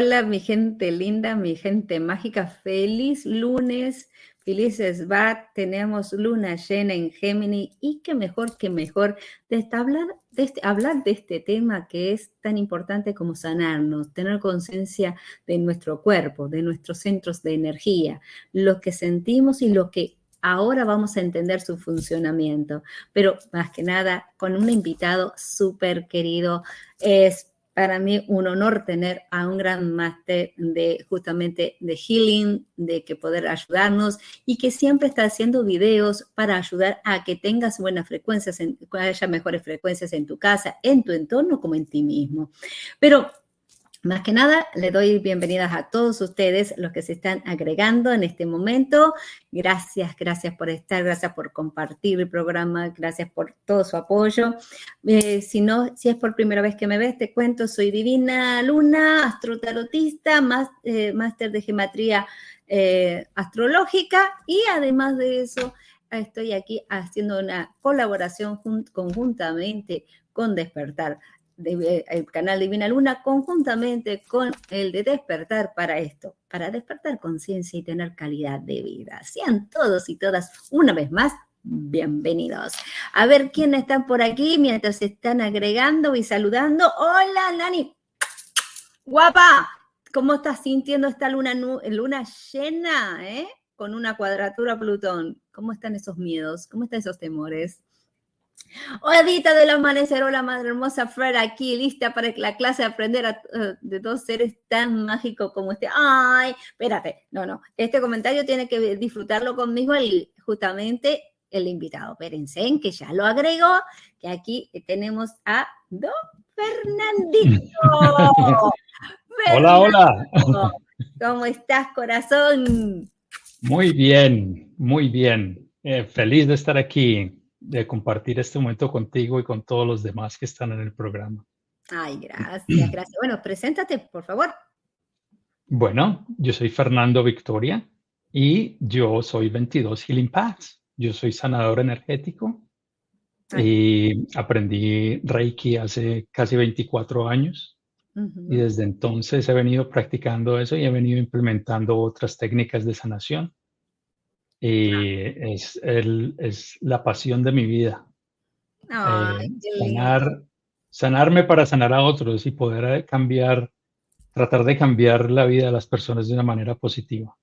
Hola, mi gente linda, mi gente mágica, feliz lunes, felices va, tenemos luna llena en Géminis y qué mejor que mejor de hablar, de este, hablar de este tema que es tan importante como sanarnos, tener conciencia de nuestro cuerpo, de nuestros centros de energía, lo que sentimos y lo que ahora vamos a entender su funcionamiento, pero más que nada con un invitado súper querido, es para mí un honor tener a un gran máster de justamente de healing, de que poder ayudarnos y que siempre está haciendo videos para ayudar a que tengas buenas frecuencias, en, haya mejores frecuencias en tu casa, en tu entorno como en ti mismo. Pero más que nada, le doy bienvenidas a todos ustedes, los que se están agregando en este momento. Gracias, gracias por estar, gracias por compartir el programa, gracias por todo su apoyo. Eh, si no, si es por primera vez que me ves, te cuento, soy Divina Luna, astrotarotista, eh, máster de geometría eh, astrológica y además de eso, estoy aquí haciendo una colaboración conjuntamente con Despertar el canal Divina Luna conjuntamente con el de despertar para esto, para despertar conciencia y tener calidad de vida. Sean todos y todas una vez más bienvenidos. A ver quiénes están por aquí mientras se están agregando y saludando. Hola, Nani. Guapa, ¿cómo estás sintiendo esta luna, luna llena, eh? Con una cuadratura Plutón. ¿Cómo están esos miedos? ¿Cómo están esos temores? Odita del amanecer, hola madre hermosa, Fred aquí, lista para la clase de aprender eh, de dos seres tan mágicos como este. Ay, espérate, no, no, este comentario tiene que disfrutarlo conmigo el, justamente el invitado. Espérense, que ya lo agregó, que aquí tenemos a Don Fernandito. hola, hola. ¿Cómo estás, corazón? Muy bien, muy bien. Eh, feliz de estar aquí de compartir este momento contigo y con todos los demás que están en el programa. Ay, gracias, gracias. Bueno, preséntate, por favor. Bueno, yo soy Fernando Victoria y yo soy 22 Healing Paths. Yo soy sanador energético y aprendí Reiki hace casi 24 años. Y desde entonces he venido practicando eso y he venido implementando otras técnicas de sanación. Y es, el, es la pasión de mi vida. Eh, sanar, sanarme para sanar a otros y poder cambiar, tratar de cambiar la vida de las personas de una manera positiva.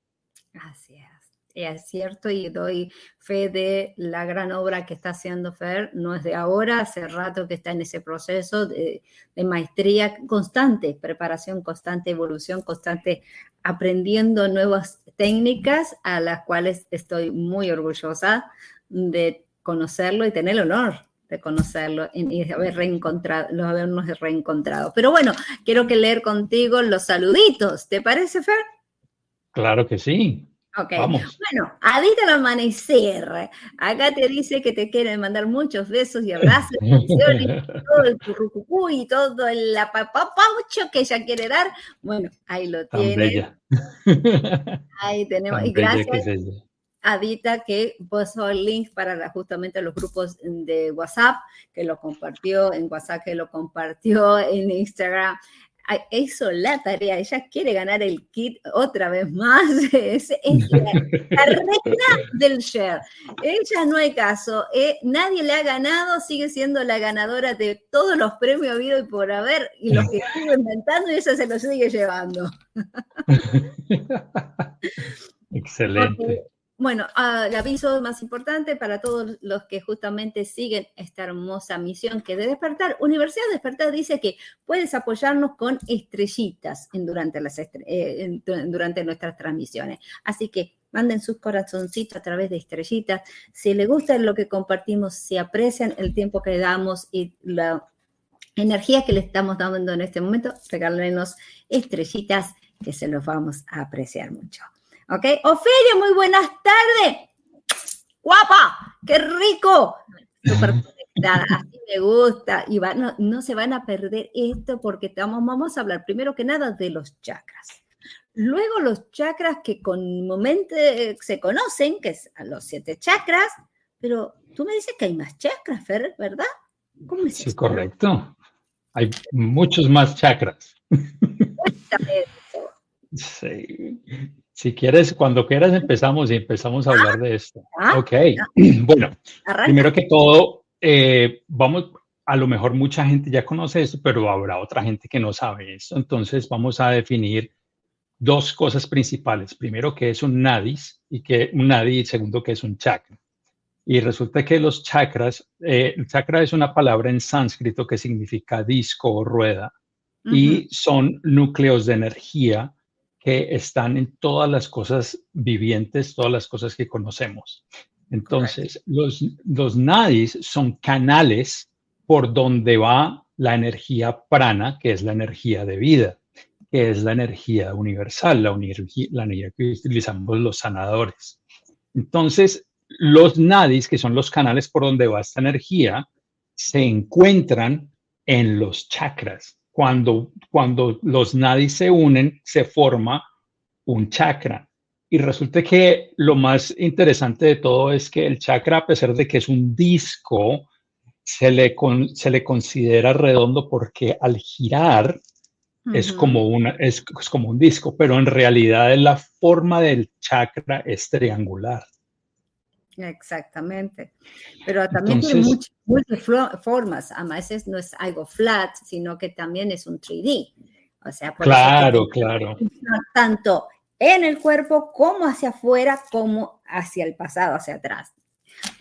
Así es. es cierto y doy fe de la gran obra que está haciendo Fer, no es de ahora, hace rato que está en ese proceso de, maestría constante, preparación constante, evolución constante, aprendiendo nuevas técnicas a las cuales estoy muy orgullosa de conocerlo y tener el honor de conocerlo y de haber reencontrado, habernos reencontrado. Pero bueno, quiero que leer contigo los saluditos. ¿Te parece, Fer? Claro que sí. Ok. Bueno, Adita al amanecer. Acá te dice que te quiere mandar muchos besos y abrazos, y todo el currucucú y todo el apapapaucho que ella quiere dar. Bueno, ahí lo tiene. Ahí tenemos. y gracias. Adita que puso el link para justamente los grupos de WhatsApp, que lo compartió en WhatsApp, que lo compartió en Instagram hizo la tarea, ella quiere ganar el kit otra vez más, es, la, reina del share. Ella no hay caso, eh, nadie le ha ganado, sigue siendo la ganadora de todos los premios habido y por haber, y los que estuvo inventando, y ella se los sigue llevando. Excelente. Bueno, uh, el aviso más importante para todos los que justamente siguen esta hermosa misión que de despertar. Universidad Despertar dice que puedes apoyarnos con estrellitas durante, las eh, durante nuestras transmisiones. Así que manden sus corazoncitos a través de estrellitas. Si les gusta lo que compartimos, si aprecian el tiempo que damos y la energía que le estamos dando en este momento, regálenos estrellitas que se los vamos a apreciar mucho. ¿Ok? Ofelia, muy buenas tardes. Guapa, qué rico. Súper conectada, así me gusta. Y no, se van a perder esto porque vamos, vamos a hablar primero que nada de los chakras. Luego los chakras que comúnmente se conocen, que es los siete chakras, pero tú me dices que hay más chakras, Fer, ¿verdad? ¿Cómo es sí, correcto. Hay muchos más chakras. Cuéntame eso. Sí. Si quieres, cuando quieras empezamos y empezamos a hablar de esto. Ah, ok. Bueno, primero que todo, eh, vamos, a lo mejor mucha gente ya conoce esto, pero habrá otra gente que no sabe esto. Entonces vamos a definir dos cosas principales. Primero, que es un nadis y que un nadi, y segundo, que es un chakra. Y resulta que los chakras, eh, el chakra es una palabra en sánscrito que significa disco o rueda y son núcleos de energía que están en todas las cosas vivientes, todas las cosas que conocemos. Entonces, los, los nadis son canales por donde va la energía prana, que es la energía de vida, que es la energía universal, la, la energía que utilizamos los sanadores. Entonces, los nadis, que son los canales por donde va esta energía, se encuentran en los chakras cuando, cuando los nadis se unen, se forma un chakra. Y resulta que lo más interesante de todo es que el chakra, a pesar de que es un disco, se le, se le considera redondo porque al girar es, como una, es, como un disco, pero en realidad la forma del chakra es triangular. Exactamente. Pero también tiene muchas, formas. Además, no es algo flat, sino que también es un 3D. O sea, claro, claro. Tanto en el cuerpo como hacia afuera, como hacia el pasado, hacia atrás.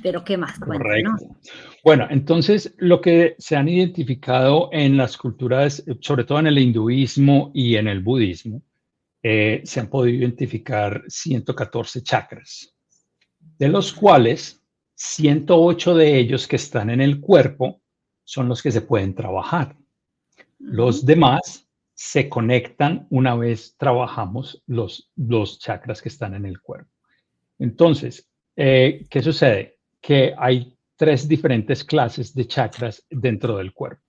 Pero ¿qué más? Correcto. Bueno, entonces lo que se han identificado en las culturas, sobre todo en el hinduismo y en el budismo, eh, se han podido identificar 114 chakras de los cuales 108 de ellos que están en el cuerpo son los que se pueden trabajar. Los demás se conectan una vez trabajamos los, los chakras que están en el cuerpo. Entonces, eh, ¿qué sucede? Que hay tres diferentes clases de chakras dentro del cuerpo.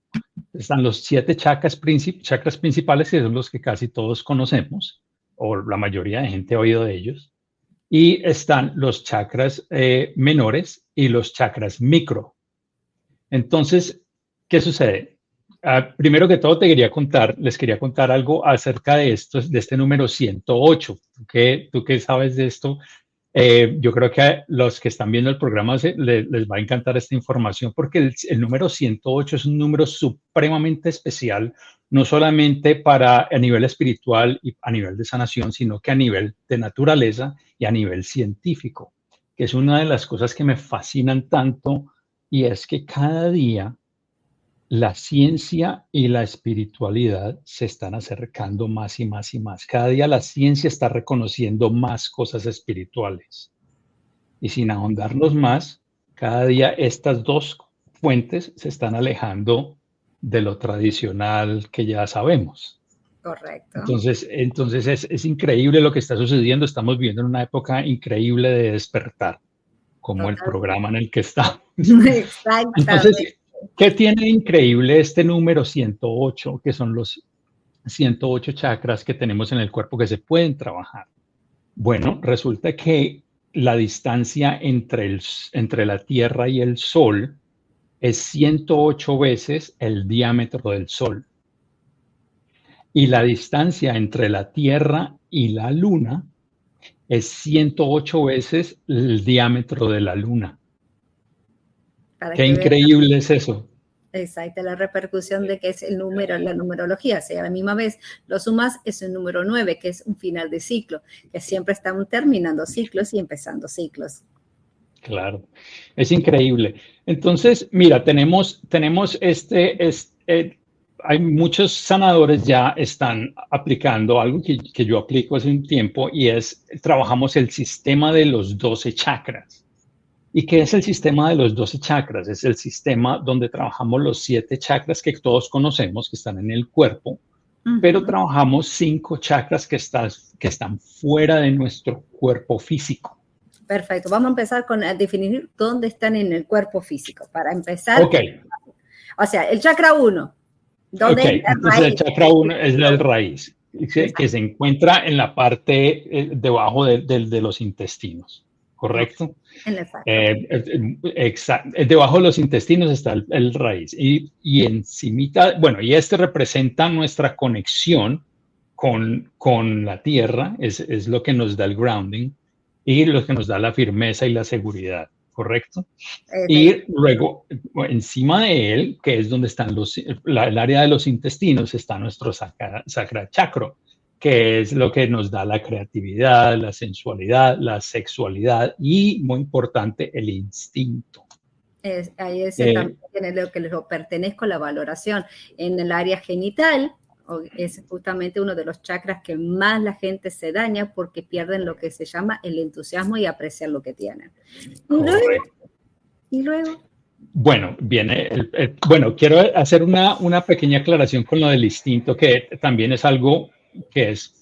Están los siete chakras, chakras principales, que son los que casi todos conocemos, o la mayoría de gente ha oído de ellos y están los chakras eh, menores y los chakras micro. Entonces, ¿qué sucede? Ah, primero que todo, te quería contar, les quería contar algo acerca de, esto, de este número 108. ¿Tú tú qué sabes de esto? Eh, yo creo que a los que están viendo el programa les, va a encantar esta información porque el, el número 108 es un número supremamente especial no solamente para a nivel espiritual y a nivel de sanación, sino que a nivel de naturaleza y a nivel científico, que es una de las cosas que me fascinan tanto y es que cada día la ciencia y la espiritualidad se están acercando más y más y más. Cada día la ciencia está reconociendo más cosas espirituales. Y sin ahondarnos más, cada día estas dos fuentes se están alejando de lo tradicional que ya sabemos. Correcto. Entonces, entonces es, es increíble lo que está sucediendo. Estamos viviendo en una época increíble de despertar, como el programa en el que estamos. Exactamente. Entonces, ¿qué tiene increíble este número 108, que son los 108 chakras que tenemos en el cuerpo que se pueden trabajar? Bueno, resulta que la distancia entre, el, entre la Tierra y el Sol es 108 veces el diámetro del Sol. Y la distancia entre la Tierra y la Luna es 108 veces el diámetro de la Luna. Qué increíble es eso. Exacto, la repercusión de que es el número, la numerología. O sea, a la misma vez lo sumas es un número 9, que es un final de ciclo, que siempre estamos terminando ciclos y empezando ciclos. Claro, es increíble. Entonces, mira, tenemos, tenemos este, eh, hay muchos sanadores ya están aplicando algo que, que, yo aplico hace un tiempo y es, trabajamos el sistema de los 12 chakras. ¿Y qué es el sistema de los 12 chakras? Es el sistema donde trabajamos los siete chakras que todos conocemos, que están en el cuerpo, pero trabajamos cinco chakras que, que están fuera de nuestro cuerpo físico. Perfecto. Vamos a empezar con definir dónde están en el cuerpo físico. Para empezar. Ok. O sea, el chakra 1. ¿Dónde okay. Entonces, el chakra 1 es el raíz, que, se encuentra en la parte eh, debajo de, de, los intestinos. ¿Correcto? En el eh, eh, exacto. Debajo de los intestinos está el, raíz. Y, y encimita, bueno, y este representa nuestra conexión con, con la tierra, es, es lo que nos da el grounding y lo que nos da la firmeza y la seguridad, ¿correcto? Y luego, encima de él, que es donde están los, el área de los intestinos, está nuestro sacra, sacra chakra, que es lo que nos da la creatividad, la sensualidad, la sexualidad y, muy importante, el instinto. Es, ahí es eh, también lo que les pertenezco, la valoración. En el área genital, es justamente uno de los chakras que más la gente se daña porque pierden lo que se llama el entusiasmo y apreciar lo que tienen. Y luego, Bueno, viene, bueno, quiero hacer una, una, pequeña aclaración con lo del instinto, que también es algo que es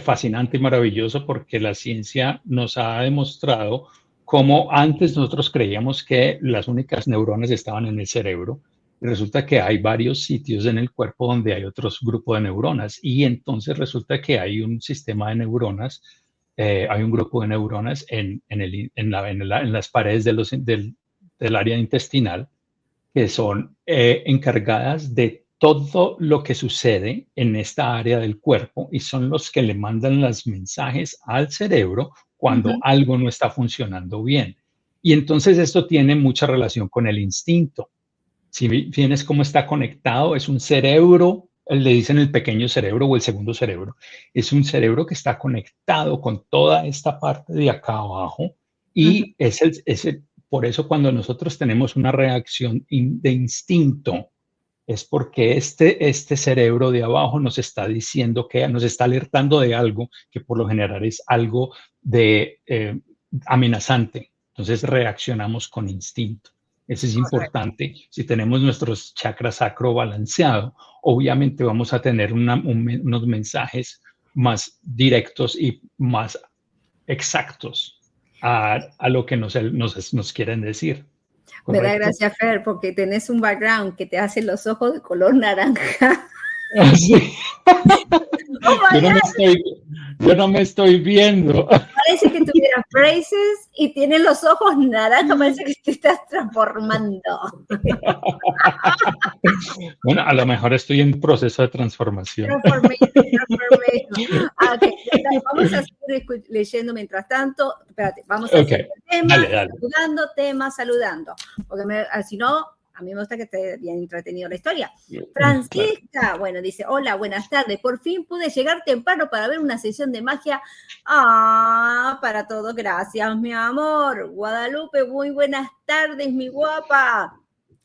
fascinante y maravilloso porque la ciencia nos ha demostrado cómo antes nosotros creíamos que las únicas neuronas estaban en el cerebro resulta que hay varios sitios en el cuerpo donde hay otros grupos de neuronas y entonces resulta que hay un sistema de neuronas, eh, hay un grupo de neuronas en, en, el, en, la, en las paredes de los, del, del, área intestinal que son eh, encargadas de todo lo que sucede en esta área del cuerpo y son los que le mandan los mensajes al cerebro cuando algo no está funcionando bien. Y entonces esto tiene mucha relación con el instinto. Si vienes cómo está conectado, es un cerebro, le dicen el pequeño cerebro o el segundo cerebro, es un cerebro que está conectado con toda esta parte de acá abajo y es, el, por eso cuando nosotros tenemos una reacción de instinto, es porque este, este cerebro de abajo nos está diciendo que nos está alertando de algo que por lo general es algo de eh, amenazante. Entonces reaccionamos con instinto. Eso es importante. Si tenemos nuestros chakras sacro balanceado, obviamente vamos a tener unos mensajes más directos y más exactos a, lo que nos, nos, quieren decir. Me da gracia, Fer, porque tenés un background que te hace los ojos de color naranja. Sí. Oh yo, no estoy, yo, no me estoy, viendo. Parece que tuviera braces y tiene los ojos naranja, parece que te estás transformando. Bueno, a lo mejor estoy en proceso de transformación. Ah, vamos a seguir leyendo mientras tanto. Espérate, vamos a okay. tema, saludando, tema, saludando. Porque si no, A mí me gusta que esté bien entretenido la historia. Francisca, bueno, dice, hola, buenas tardes. Por fin pude llegar temprano para ver una sesión de magia. Ah, para todo, gracias, mi amor. Guadalupe, muy buenas tardes, mi guapa.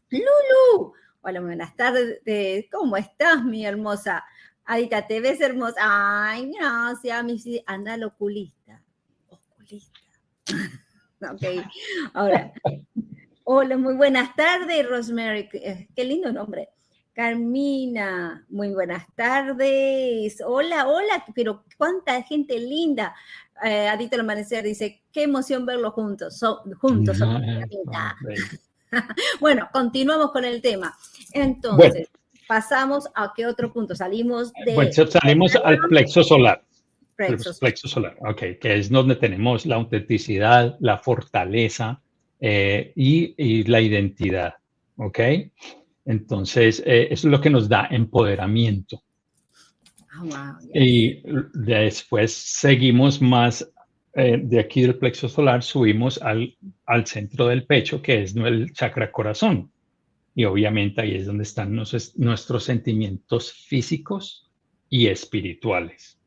Lulu, hola, buenas tardes. ¿Cómo estás, mi hermosa? Adita, te ves hermosa. Ay, gracias, mi anda al oculista. Oculista. ok, ahora. Hola, muy buenas tardes, Rosemary. Eh, qué lindo nombre. Carmina, muy buenas tardes. Hola, hola, pero cuánta gente linda. Eh, Adita el Amanecer dice, qué emoción verlos juntos. juntos. bueno, continuamos con el tema. Entonces, pasamos a qué otro punto. Salimos de... Bueno, salimos al plexo solar. Plexo. plexo solar, ok, que es donde tenemos la autenticidad, la fortaleza, eh, y, la identidad. ¿Ok? Entonces, eh, eso es lo que nos da empoderamiento. Ah, y después seguimos más eh, de aquí del plexo solar, subimos al, al, centro del pecho, que es el chakra corazón. Y obviamente ahí es donde están nuestros sentimientos físicos y espirituales.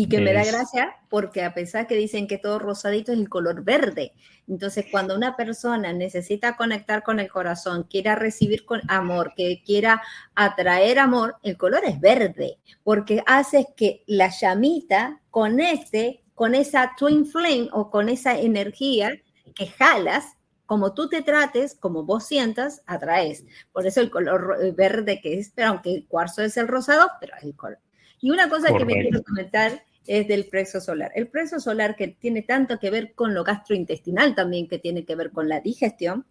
Y que me da gracia porque a pesar que dicen que todo rosadito es el color verde. Entonces, cuando una persona necesita conectar con el corazón, quiera recibir con amor, que quiera atraer amor, el color es verde, porque hace que la llamita conecte con esa twin flame o con esa energía que jalas como tú te trates, como vos sientas, atraes. Por eso el color verde que es, pero aunque el cuarzo es el rosado, pero es el color. Y una cosa que me quiero comentar es del preso solar. El preso solar que tiene tanto que ver con lo gastrointestinal también, que tiene que ver con la digestión,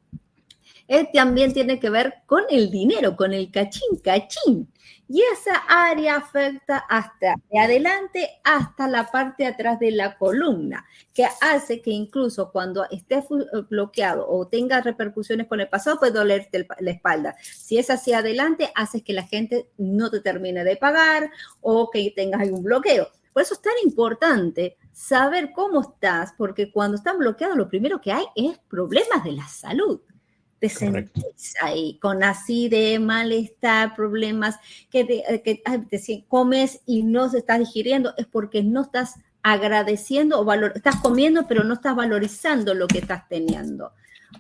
él también tiene que ver con el dinero, con el cachín, cachín. Y esa área afecta hasta de adelante hasta la parte de atrás de la columna, que hace que incluso cuando esté bloqueado o tenga repercusiones con el pasado, puede dolerte la espalda. Si es hacia adelante, hace que la gente no te termine de pagar o que tengas algún bloqueo. Por eso es tan importante saber cómo estás, porque cuando estás bloqueado, lo primero que hay es problemas de la salud. Te sentís ahí con así de malestar, problemas que, te, que comes y no se estás digiriendo, es porque no estás agradeciendo o valor, estás comiendo, pero no estás valorizando lo que estás teniendo.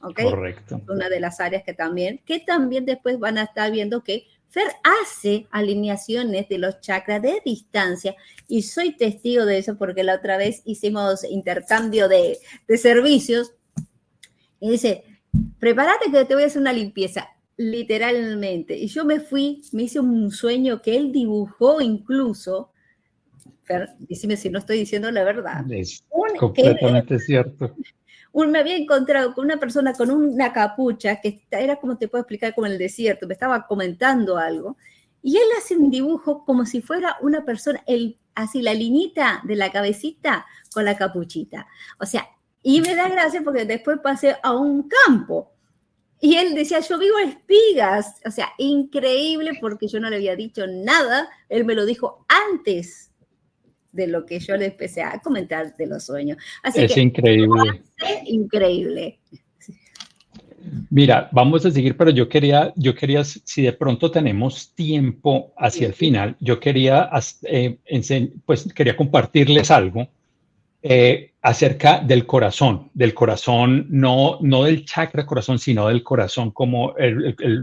Correcto. Una de las áreas que también, que también después van a estar viendo que Fer hace alineaciones de los chakras de distancia y soy testigo de eso porque la otra vez hicimos intercambio de, servicios y dice, prepárate que te voy a hacer una limpieza, literalmente. Y yo me fui, me hice un sueño que él dibujó incluso. Fer, decime si no estoy diciendo la verdad. Es completamente cierto me había encontrado con una persona con una capucha que era como te puedo explicar, como en el desierto, me estaba comentando algo, y él hace un dibujo como si fuera una persona, el, así la liñita de la cabecita con la capuchita. O sea, y me da gracia porque después pasé a un campo. Y él decía, yo vivo espigas. O sea, increíble porque yo no le había dicho nada. Él me lo dijo antes de lo que yo le empecé a comentar de los sueños. Así es increíble. Increíble. Mira, vamos a seguir, pero yo quería, yo quería, si de pronto tenemos tiempo hacia el final, yo quería, eh, pues quería compartirles algo eh, acerca del corazón, del corazón, no, no del chakra corazón, sino del corazón como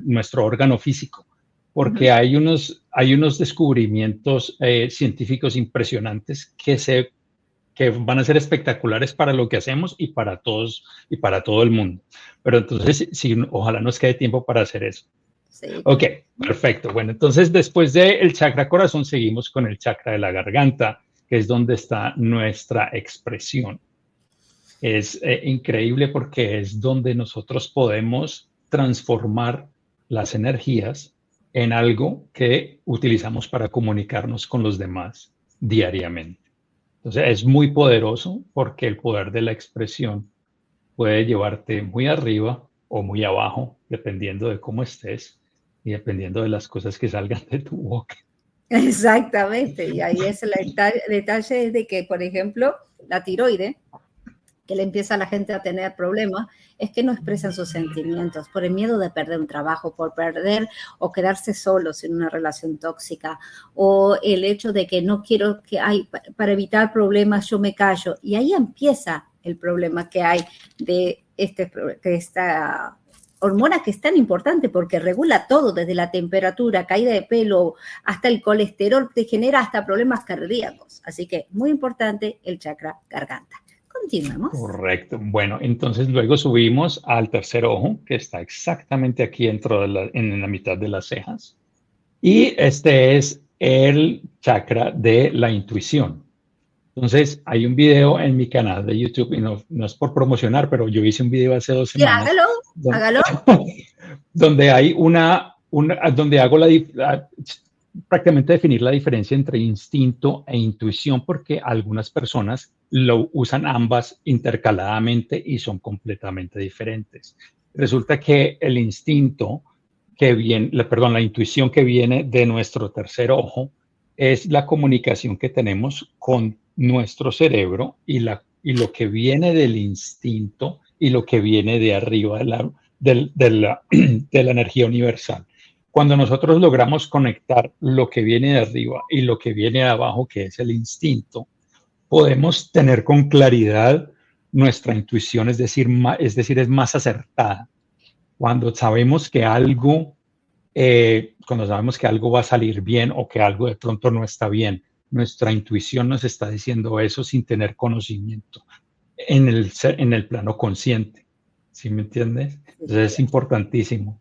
nuestro órgano físico porque hay unos, hay unos descubrimientos eh, científicos impresionantes que, se, que van a ser espectaculares para lo que hacemos y para todos y para todo el mundo. Pero entonces, sí, ojalá nos quede tiempo para hacer eso. Sí. Ok, perfecto. Bueno, entonces después del chakra corazón seguimos con el chakra de la garganta, que es donde está nuestra expresión. Es eh, increíble porque es donde nosotros podemos transformar las energías en algo que utilizamos para comunicarnos con los demás diariamente. Entonces es muy poderoso porque el poder de la expresión puede llevarte muy arriba o muy abajo, dependiendo de cómo estés y dependiendo de las cosas que salgan de tu boca. Exactamente, y ahí es el detalle de que, por ejemplo, la tiroide que le empieza a la gente a tener problemas es que no expresan sus sentimientos por el miedo de perder un trabajo, por perder o quedarse solos en una relación tóxica o el hecho de que no quiero que hay para evitar problemas yo me callo y ahí empieza el problema que hay de este esta hormona que es tan importante porque regula todo, desde la temperatura, caída de pelo, hasta el colesterol, te genera hasta problemas cardíacos. Así que muy importante el chakra garganta. Continuemos. Correcto. Bueno, entonces luego subimos al tercer ojo, que está exactamente aquí dentro de la, en la mitad de las cejas. Y este es el chakra de la intuición. Entonces, hay un video en mi canal de YouTube, y no, es por promocionar, pero yo hice un video hace dos semanas. hágalo, donde, hágalo. Donde hay una, una, donde hago la, prácticamente definir la diferencia entre instinto e intuición, porque algunas personas lo usan ambas intercaladamente y son completamente diferentes. Resulta que el instinto que viene, perdón, la intuición que viene de nuestro tercer ojo es la comunicación que tenemos con nuestro cerebro y, la, y lo que viene del instinto y lo que viene de arriba de la, de la, de la energía universal. Cuando nosotros logramos conectar lo que viene de arriba y lo que viene de abajo, que es el instinto, podemos tener con claridad nuestra intuición, es decir, es decir, es más acertada. Cuando sabemos que algo, eh, cuando sabemos que algo va a salir bien o que algo de pronto no está bien, nuestra intuición nos está diciendo eso sin tener conocimiento en el, en el plano consciente. ¿Sí me entiendes? Entonces es importantísimo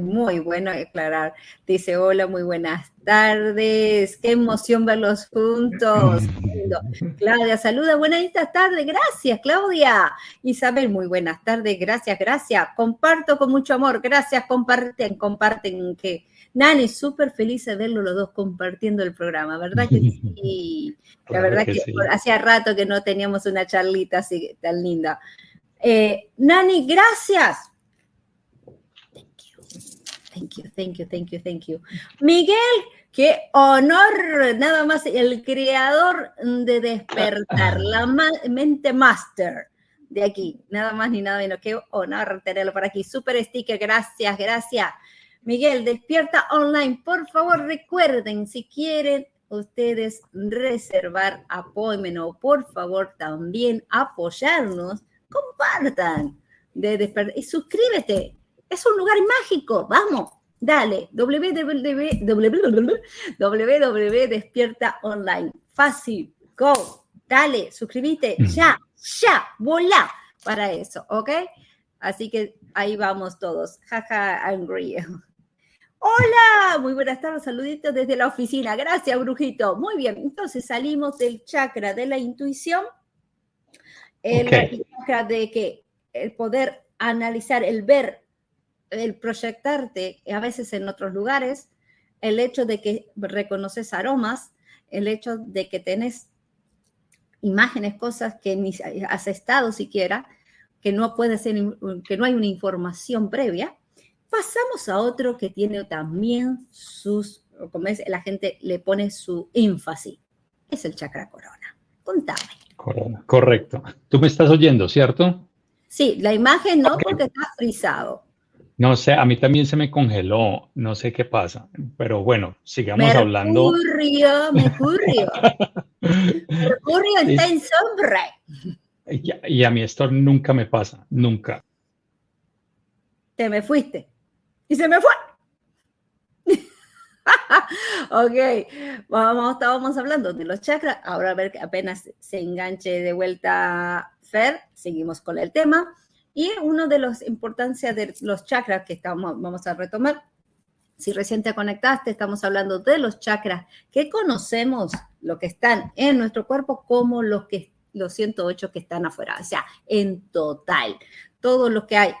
muy bueno aclarar. Dice, hola, muy buenas tardes. Qué emoción verlos juntos. Claudia, saluda, buenas tardes. Gracias, Claudia. Isabel, muy buenas tardes. Gracias, gracias. Comparto con mucho amor. Gracias, comparten, comparten. Que Nani, súper feliz de verlo los dos compartiendo el programa, ¿verdad que sí? La verdad que, hacía rato que no teníamos una charlita así tan linda. Eh, Nani, gracias Thank you, thank you, thank you, thank you. Miguel, qué honor, nada más el creador de despertar, la mente master de aquí, nada más ni nada menos, qué honor tenerlo por aquí. Super sticker, gracias, gracias. Miguel, despierta online, por favor recuerden, si quieren ustedes reservar appointment o por favor también apoyarnos, compartan de despertar y suscríbete es un lugar mágico, vamos, dale, www, despierta online, fácil, go, dale, suscríbete, mm. ya, ya, volá para eso, ¿ok? Así que ahí vamos todos, jaja, angry. Hola, muy buenas tardes, saluditos desde la oficina. Gracias, Brujito. Muy bien, entonces salimos del chakra de la intuición, el chakra de que el poder analizar, el ver el proyectarte a veces en otros lugares, el hecho de que reconoces aromas, el hecho de que tenés imágenes, cosas que ni has estado siquiera, que no puede ser, que no hay una información previa, pasamos a otro que tiene también sus, como es, la gente le pone su énfasis, es el chakra corona. Contame. Corona, correcto. Tú me estás oyendo, ¿cierto? Sí, la imagen no, porque está frisado. No sé, a mí también se me congeló, no sé qué pasa, pero bueno, sigamos hablando. Mercurio, Mercurio. Mercurio está en sombra. Y, y, a mí esto nunca me pasa, nunca. Te me fuiste. Y se me fue. ok, vamos, estábamos hablando de los chakras. Ahora a ver que apenas se enganche de vuelta Fer, seguimos con el tema. Y una de las importancias de los chakras que estamos, vamos a retomar, si recién te conectaste, estamos hablando de los chakras que conocemos, lo que están en nuestro cuerpo, como los, que, los 108 que están afuera, o sea, en total, todo lo que hay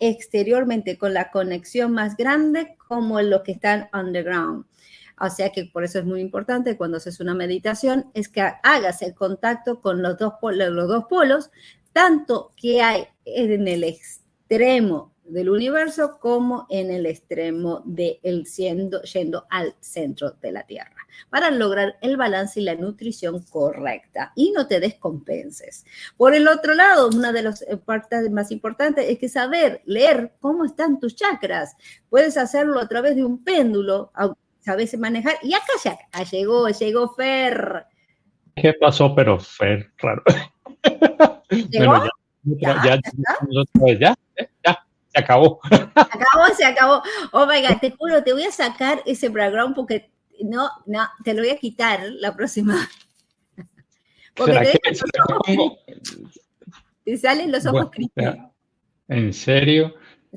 exteriormente con la conexión más grande como lo que están underground. O sea que por eso es muy importante cuando haces una meditación, es que hagas el contacto con los dos, los dos polos, tanto que hay en el extremo del universo como en el extremo de el siendo, yendo al centro de la Tierra para lograr el balance y la nutrición correcta y no te descompenses. Por el otro lado, una de las partes más importantes es que saber leer cómo están tus chakras. Puedes hacerlo a través de un péndulo, sabes manejar. Y acá ya llegó, llegó Fer. ¿Qué pasó? Pero Fer, claro. ¿Llegó? ya, ya, ya, ya, se acabó. Se acabó, se acabó. Oh my God, te juro, te voy a sacar ese background porque no, no, te lo voy a quitar la próxima. Porque te, que, los ojos te, salen los ojos bueno, ¿En serio?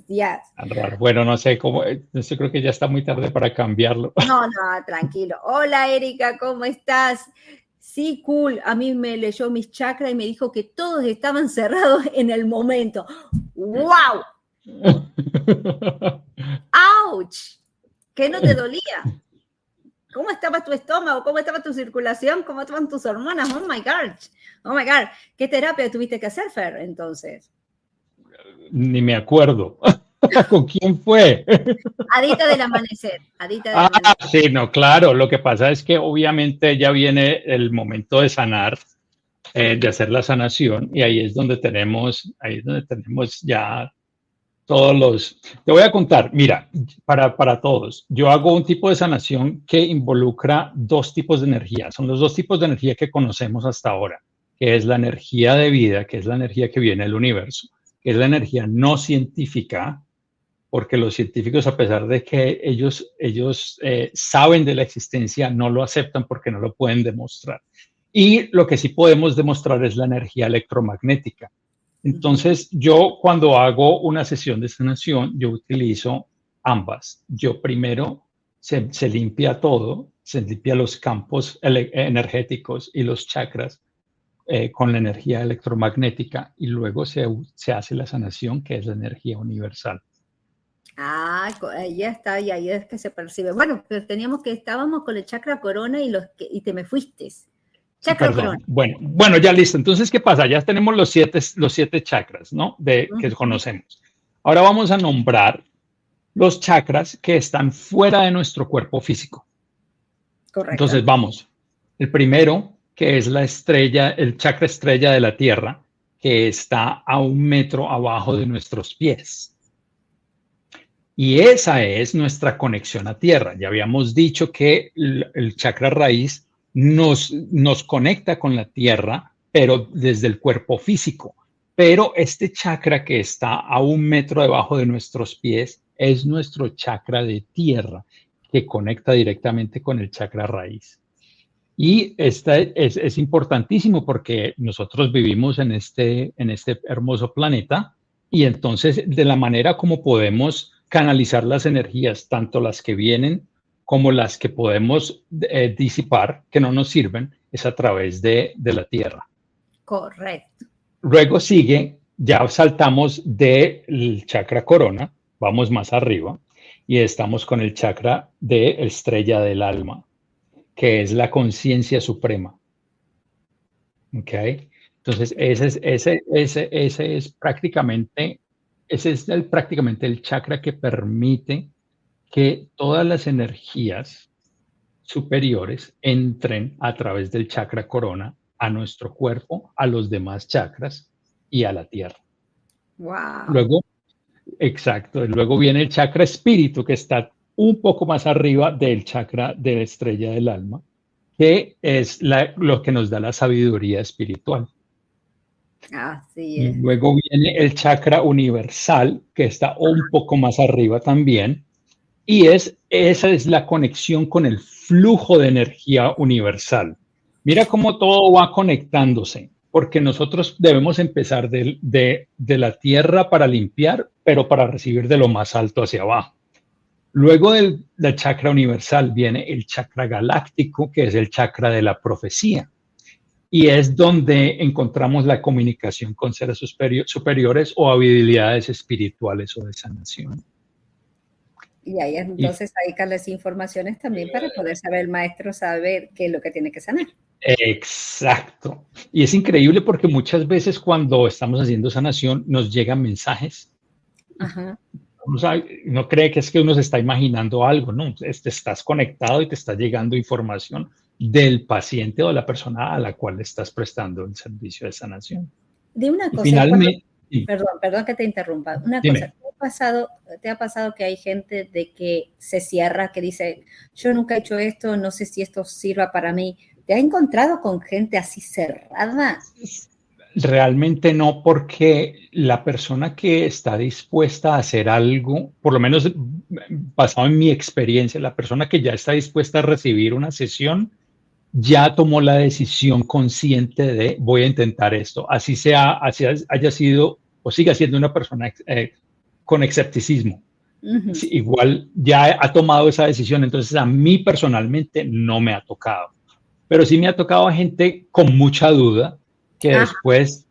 Ya. Bueno, no sé cómo, yo creo que ya está muy tarde para cambiarlo. No, no, tranquilo. Hola Erika, ¿cómo estás? Sí, cool. A mí me leyó mis chakras y me dijo que todos estaban cerrados en el momento. ¡Wow! ¡Auch! ¿Qué no te dolía? ¿Cómo estaba tu estómago? ¿Cómo estaba tu circulación? ¿Cómo estaban tus hormonas? Oh my God. Oh my God. ¿Qué terapia tuviste que hacer, Fer, entonces? Ni me acuerdo. ¿Con quién fue? Adita del amanecer. Adita del ah, sí, no, claro. Lo que pasa es que obviamente ya viene el momento de sanar, eh, de hacer la sanación, y ahí es donde tenemos, ahí es donde tenemos ya todos los... Te voy a contar, mira, para, para todos, yo hago un tipo de sanación que involucra dos tipos de energía. Son los dos tipos de energía que conocemos hasta ahora, que es la energía de vida, que es la energía que viene del universo, que es la energía no científica, porque los científicos, a pesar de que ellos, ellos eh, saben de la existencia, no lo aceptan porque no lo pueden demostrar. Y lo que sí podemos demostrar es la energía electromagnética, entonces, yo cuando hago una sesión de sanación, yo utilizo ambas. Yo primero se, limpia todo, se limpia los campos energéticos y los chakras eh, con la energía electromagnética y luego se, hace la sanación, que es la energía universal. Ah, ahí está, y ahí es que se percibe. Bueno, pero teníamos que estábamos con el chakra corona y, los y te me fuiste. Bueno, bueno, ya listo. Entonces, ¿qué pasa? Ya tenemos los siete, los siete chakras, ¿no? De, que conocemos. Ahora vamos a nombrar los chakras que están fuera de nuestro cuerpo físico. Correcto. Entonces, vamos. El primero, que es la estrella, el chakra estrella de la Tierra, que está a un metro abajo de nuestros pies. Y esa es nuestra conexión a Tierra. Ya habíamos dicho que el chakra raíz nos, nos conecta con la tierra, pero desde el cuerpo físico. Pero este chakra que está a un metro debajo de nuestros pies es nuestro chakra de tierra, que conecta directamente con el chakra raíz. Y esta es, importantísimo porque nosotros vivimos en este, en este hermoso planeta y entonces de la manera como podemos canalizar las energías, tanto las que vienen como las que podemos eh, disipar, que no nos sirven, es a través de, la tierra. Correcto. Luego sigue, ya saltamos del chakra corona, vamos más arriba, y estamos con el chakra de estrella del alma, que es la conciencia suprema. ¿Ok? Entonces, ese es, ese, ese, ese es prácticamente, ese es el, prácticamente el chakra que permite que todas las energías superiores entren a través del chakra corona a nuestro cuerpo, a los demás chakras y a la tierra. Wow. Luego, exacto, luego viene el chakra espíritu que está un poco más arriba del chakra de la estrella del alma, que es lo que nos da la sabiduría espiritual. Así es. luego viene el chakra universal, que está un poco más arriba también, y es, esa es la conexión con el flujo de energía universal. Mira cómo todo va conectándose, porque nosotros debemos empezar de, de, la tierra para limpiar, pero para recibir de lo más alto hacia abajo. Luego del, chakra universal viene el chakra galáctico, que es el chakra de la profecía. Y es donde encontramos la comunicación con seres superiores o habilidades espirituales o de sanación. Y ahí entonces hay que las informaciones también para poder saber el maestro, saber qué es lo que tiene que sanar. Exacto. Y es increíble porque muchas veces cuando estamos haciendo sanación nos llegan mensajes no cree que es que uno se está imaginando algo, no, te estás conectado y te está llegando información del paciente o de la persona a la cual le estás prestando el servicio de sanación. Dime una cosa. Finalmente, Perdón, perdón que te interrumpa. Una cosa, ¿te ha, pasado, ¿te ha pasado que hay gente de que se cierra, que dice, yo nunca he hecho esto, no sé si esto sirva para mí? ¿Te ha encontrado con gente así cerrada? Realmente no, porque la persona que está dispuesta a hacer algo, por lo menos basado en mi experiencia, la persona que ya está dispuesta a recibir una sesión, ya tomó la decisión consciente de voy a intentar esto, así sea, así haya sido o siga siendo una persona eh, con escepticismo. igual ya ha tomado esa decisión, entonces a mí personalmente no me ha tocado, pero sí me ha tocado a gente con mucha duda que después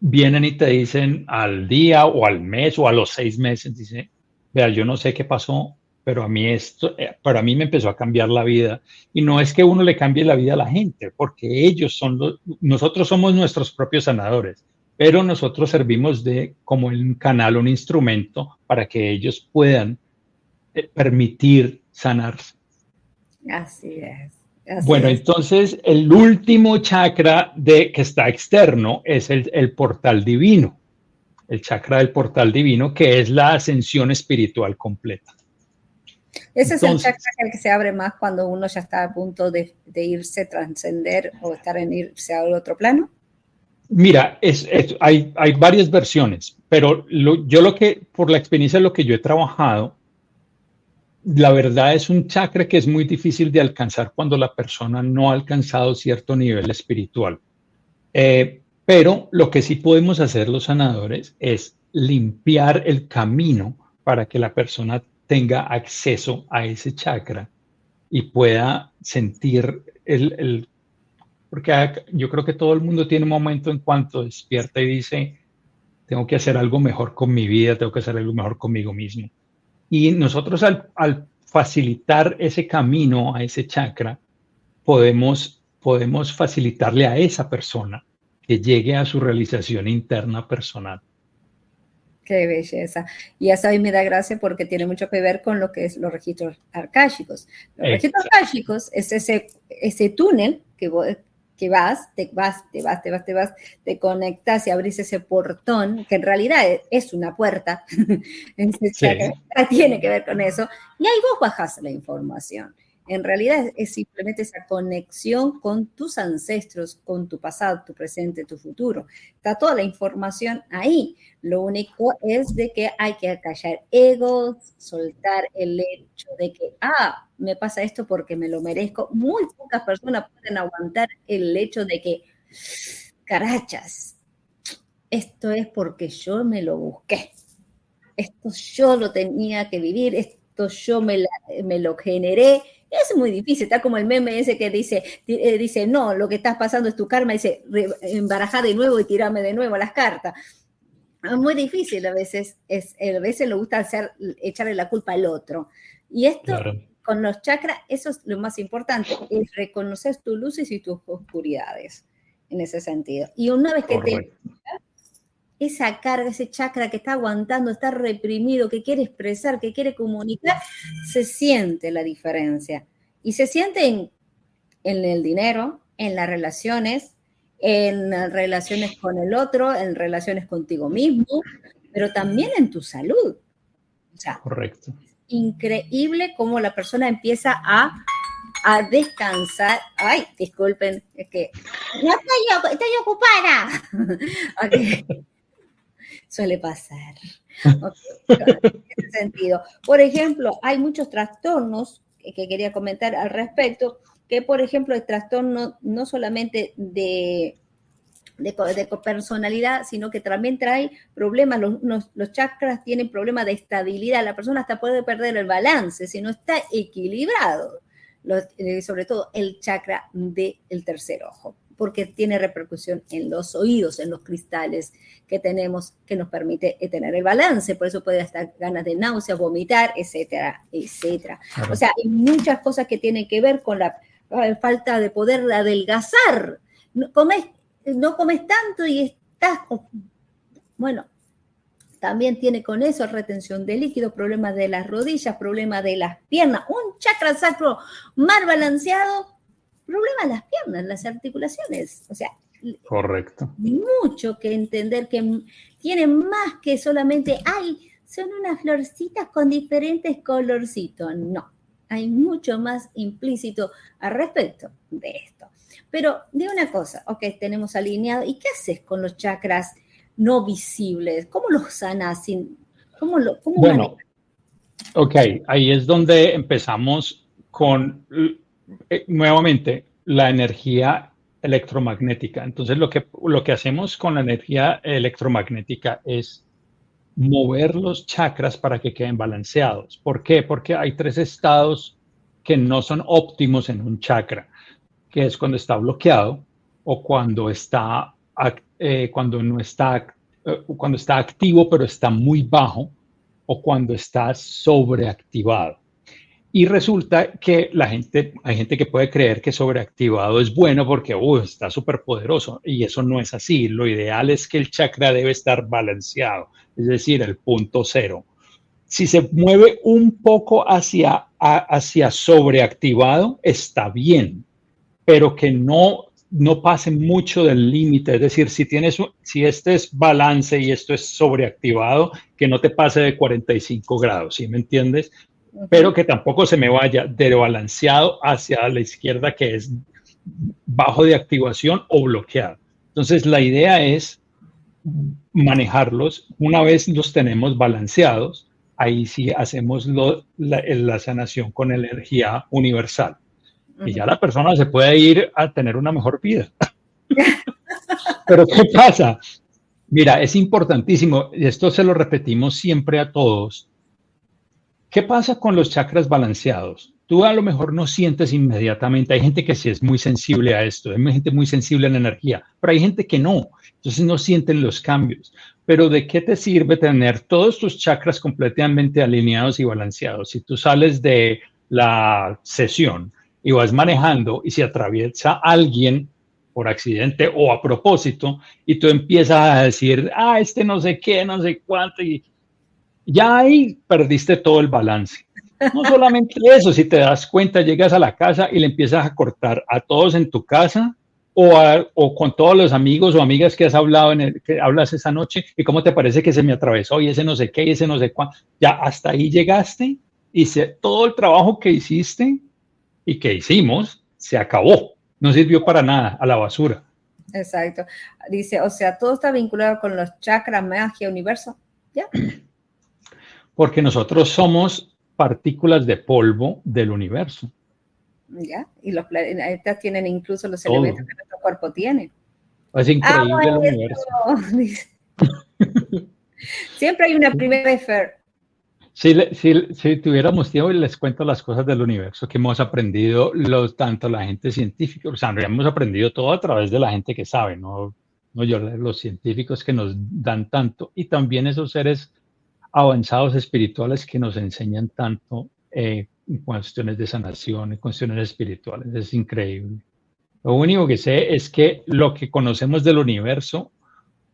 vienen y te dicen al día o al mes o a los seis meses, dice, vea, yo no sé qué pasó, pero a mí esto, eh, para mí me empezó a cambiar la vida. Y no es que uno le cambie la vida a la gente, porque ellos son los, nosotros somos nuestros propios sanadores, pero nosotros servimos de como un canal, un instrumento para que ellos puedan eh, permitir sanarse. Así es. bueno, entonces el último chakra de, que está externo es el, el portal divino, el chakra del portal divino, que es la ascensión espiritual completa. Ese es el chakra el que se abre más cuando uno ya está a punto de, irse, trascender o estar en irse a otro plano. Mira, es, hay, hay, varias versiones, pero yo lo que, por la experiencia, lo que yo he trabajado, la verdad es un chakra que es muy difícil de alcanzar cuando la persona no ha alcanzado cierto nivel espiritual. Eh, pero lo que sí podemos hacer los sanadores es limpiar el camino para que la persona tenga acceso a ese chakra y pueda sentir el, porque yo creo que todo el mundo tiene un momento en cuanto despierta y dice, tengo que hacer algo mejor con mi vida, tengo que hacer algo mejor conmigo mismo. Y nosotros al, al facilitar ese camino a ese chakra, podemos, podemos facilitarle a esa persona que llegue a su realización interna personal. Qué belleza. Y eso a me da gracia porque tiene mucho que ver con lo que es los registros arcáicos. Los registros arcáicos es ese, ese túnel que, que vas, te vas, te vas, te vas, te vas, te conectas y abrís ese portón, que en realidad es una puerta. Tiene que ver con eso. Y ahí vos bajás la información. En realidad es, simplemente esa conexión con tus ancestros, con tu pasado, tu presente, tu futuro. Está toda la información ahí. Lo único es de que hay que callar egos, soltar el hecho de que, ah, me pasa esto porque me lo merezco. Muy pocas personas pueden aguantar el hecho de que, carachas, esto es porque yo me lo busqué. Esto yo lo tenía que vivir, esto yo me lo generé es muy difícil, está como el meme ese que dice, eh, dice, no, lo que estás pasando es tu karma, dice, embarajá de nuevo y tirame de nuevo las cartas. Es muy difícil a veces, es, a veces le gusta hacer, echarle la culpa al otro. Y esto, con los chakras, eso es lo más importante, es reconocer tus luces y tus oscuridades, en ese sentido. Y una vez que te esa carga, ese chakra que está aguantando, está reprimido, que quiere expresar, que quiere comunicar, se siente la diferencia. Y se siente en, el dinero, en las relaciones, en relaciones con el otro, en relaciones contigo mismo, pero también en tu salud. Correcto. increíble cómo la persona empieza a, a descansar. Ay, disculpen, es que no estoy, estoy ocupada. suele pasar. en ese sentido. Por ejemplo, hay muchos trastornos que quería comentar al respecto, que por ejemplo el trastorno no solamente de, de, personalidad, sino que también trae problemas, los, chakras tienen problemas de estabilidad, la persona hasta puede perder el balance si no está equilibrado, eh, sobre todo el chakra del tercer ojo porque tiene repercusión en los oídos, en los cristales que tenemos, que nos permite eh, tener el balance. Por eso puede estar ganas de náuseas, vomitar, etcétera, etcétera. O sea, hay muchas cosas que tienen que ver con la eh, falta de poder adelgazar. No comes, no comes tanto y estás, bueno, también tiene con eso retención de líquidos, problemas de las rodillas, problemas de las piernas, un chakra sacro mal balanceado, problemas de las piernas, las articulaciones. O sea, correcto. Mucho que entender que tiene más que solamente, ay, son unas florcitas con diferentes colorcitos. No, hay mucho más implícito al respecto de esto. Pero de una cosa, ok, tenemos alineado, ¿y qué haces con los chakras? no visibles? ¿Cómo los sanas? ¿Cómo lo, cómo bueno, ok, ahí es donde empezamos con, eh, nuevamente, la energía electromagnética. Entonces, lo que, lo que hacemos con la energía electromagnética es mover los chakras para que queden balanceados. ¿Por qué? Porque hay tres estados que no son óptimos en un chakra, que es cuando está bloqueado o cuando está eh, cuando no está, eh, cuando está activo pero está muy bajo o cuando está sobreactivado. Y resulta que la gente, hay gente que puede creer que sobreactivado es bueno porque uh, está súper poderoso y eso no es así. Lo ideal es que el chakra debe estar balanceado, es decir, el punto cero. Si se mueve un poco hacia, hacia sobreactivado, está bien, pero que no no pase mucho del límite, es decir, si tienes, si este es balance y esto es sobreactivado, que no te pase de 45 grados, ¿sí me entiendes? Pero que tampoco se me vaya de balanceado hacia la izquierda, que es bajo de activación o bloqueado. Entonces, la idea es manejarlos. Una vez los tenemos balanceados, ahí sí hacemos la, la sanación con energía universal y ya la persona se puede ir a tener una mejor vida. Pero ¿qué pasa? Mira, es importantísimo, y esto se lo repetimos siempre a todos. ¿Qué pasa con los chakras balanceados? Tú a lo mejor no sientes inmediatamente, hay gente que sí es muy sensible a esto, hay gente muy sensible a la energía, pero hay gente que no, entonces no sienten los cambios. Pero ¿de qué te sirve tener todos tus chakras completamente alineados y balanceados? Si tú sales de la sesión y vas manejando y se atraviesa alguien por accidente o a propósito y tú empiezas a decir, ah, este no sé qué, no sé cuánto, y ya ahí perdiste todo el balance. No solamente eso, si te das cuenta, llegas a la casa y le empiezas a cortar a todos en tu casa o, o con todos los amigos o amigas que has hablado, en el, que hablas esa noche, y cómo te parece que se me atravesó y ese no sé qué y ese no sé cuánto. Ya hasta ahí llegaste y se, todo el trabajo que hiciste y que hicimos se acabó. No sirvió para nada, a la basura. Exacto. Dice, o sea, todo está vinculado con los chakras, magia, universo. ¿Ya? Porque nosotros somos partículas de polvo del universo. ¿Ya? Y los planetas tienen incluso los elementos que nuestro cuerpo tiene. Es increíble el universo. Siempre hay una primera vez, si, si, tuviéramos tiempo, les cuento las cosas del universo que hemos aprendido, los, tanto la gente científica, o sea, hemos aprendido todo a través de la gente que sabe, no, no yo, los científicos que nos dan tanto, y también esos seres avanzados espirituales que nos enseñan tanto eh, en cuestiones de sanación, en cuestiones espirituales. Es increíble. Lo único que sé es que lo que conocemos del universo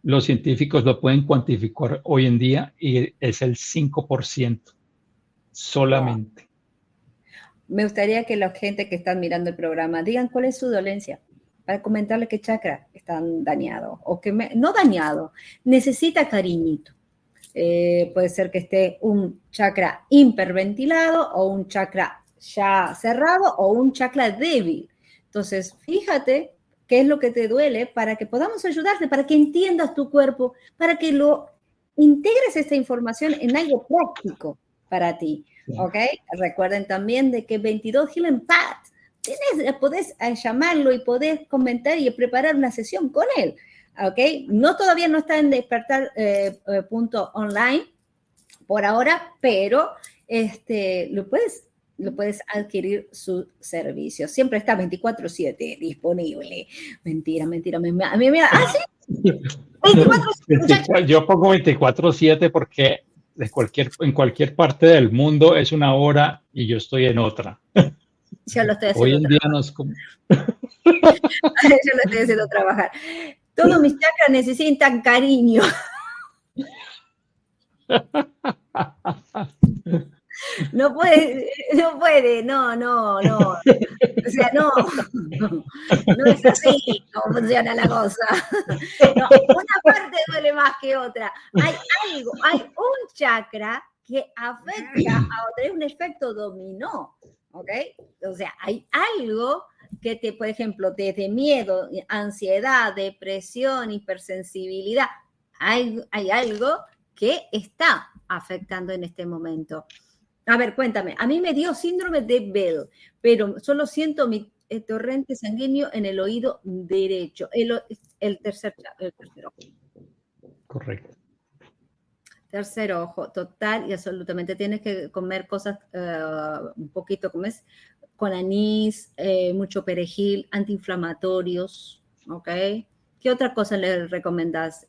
los científicos lo pueden cuantificar hoy en día y es el 5% solamente. Me gustaría que la gente que están mirando el programa digan cuál es su dolencia para comentarle qué chakra están dañado o que no dañado, necesita cariñito. Eh, puede ser que esté un chakra hiperventilado o un chakra ya cerrado o un chakra débil. Entonces, fíjate qué es lo que te duele para que podamos ayudarte, para que entiendas tu cuerpo, para que lo integres esta información en algo práctico para ti. ¿Ok? Recuerden también de que 22 Healing tienes, podés eh, llamarlo y podés comentar y preparar una sesión con él. ¿Ok? No todavía no está en despertar eh, eh, punto online por ahora, pero este, lo puedes lo puedes adquirir su servicio. Siempre está 24/7 disponible. Mentira, mentira. A mí me... Ah, sí. 24, Yo pongo 24/7 porque de cualquier, en cualquier parte del mundo es una hora y yo estoy en otra. Yo lo estoy haciendo Hoy en día nos... yo lo estoy haciendo trabajar. Todos mis chakras necesitan cariño. No puede, no puede, no, no, no. O sea, no, no es así como funciona la cosa. No, una parte duele más que otra. Hay algo, hay un chakra que afecta a otro, es un efecto dominó, ¿ok? O sea, hay algo que te, por ejemplo, desde miedo, ansiedad, depresión, hipersensibilidad, hay, hay algo que está afectando en este momento. A ver, cuéntame, a mí me dio síndrome de Bell, pero solo siento mi eh, torrente sanguíneo en el oído derecho, el, el, tercer, el tercer ojo. Correcto. Tercer ojo, total y absolutamente. Tienes que comer cosas eh, un poquito, como es, con anís, eh, mucho perejil, antiinflamatorios, ¿ok? ¿Qué otra cosa le recomendas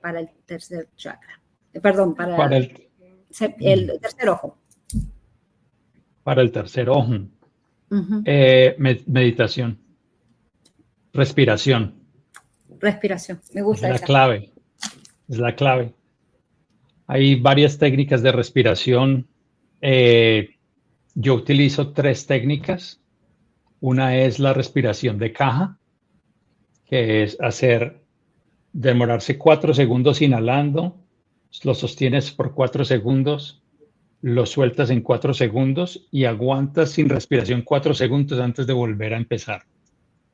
para el tercer chakra? perdón, para, el, el tercer ojo para el tercer ojo. Eh, meditación. Respiración. Respiración, me gusta. Es la clave. Es la clave. Hay varias técnicas de respiración. Eh, yo utilizo tres técnicas. Una es la respiración de caja, que es hacer, demorarse cuatro segundos inhalando, lo sostienes por cuatro segundos, lo sueltas en cuatro segundos y aguantas sin respiración cuatro segundos antes de volver a empezar.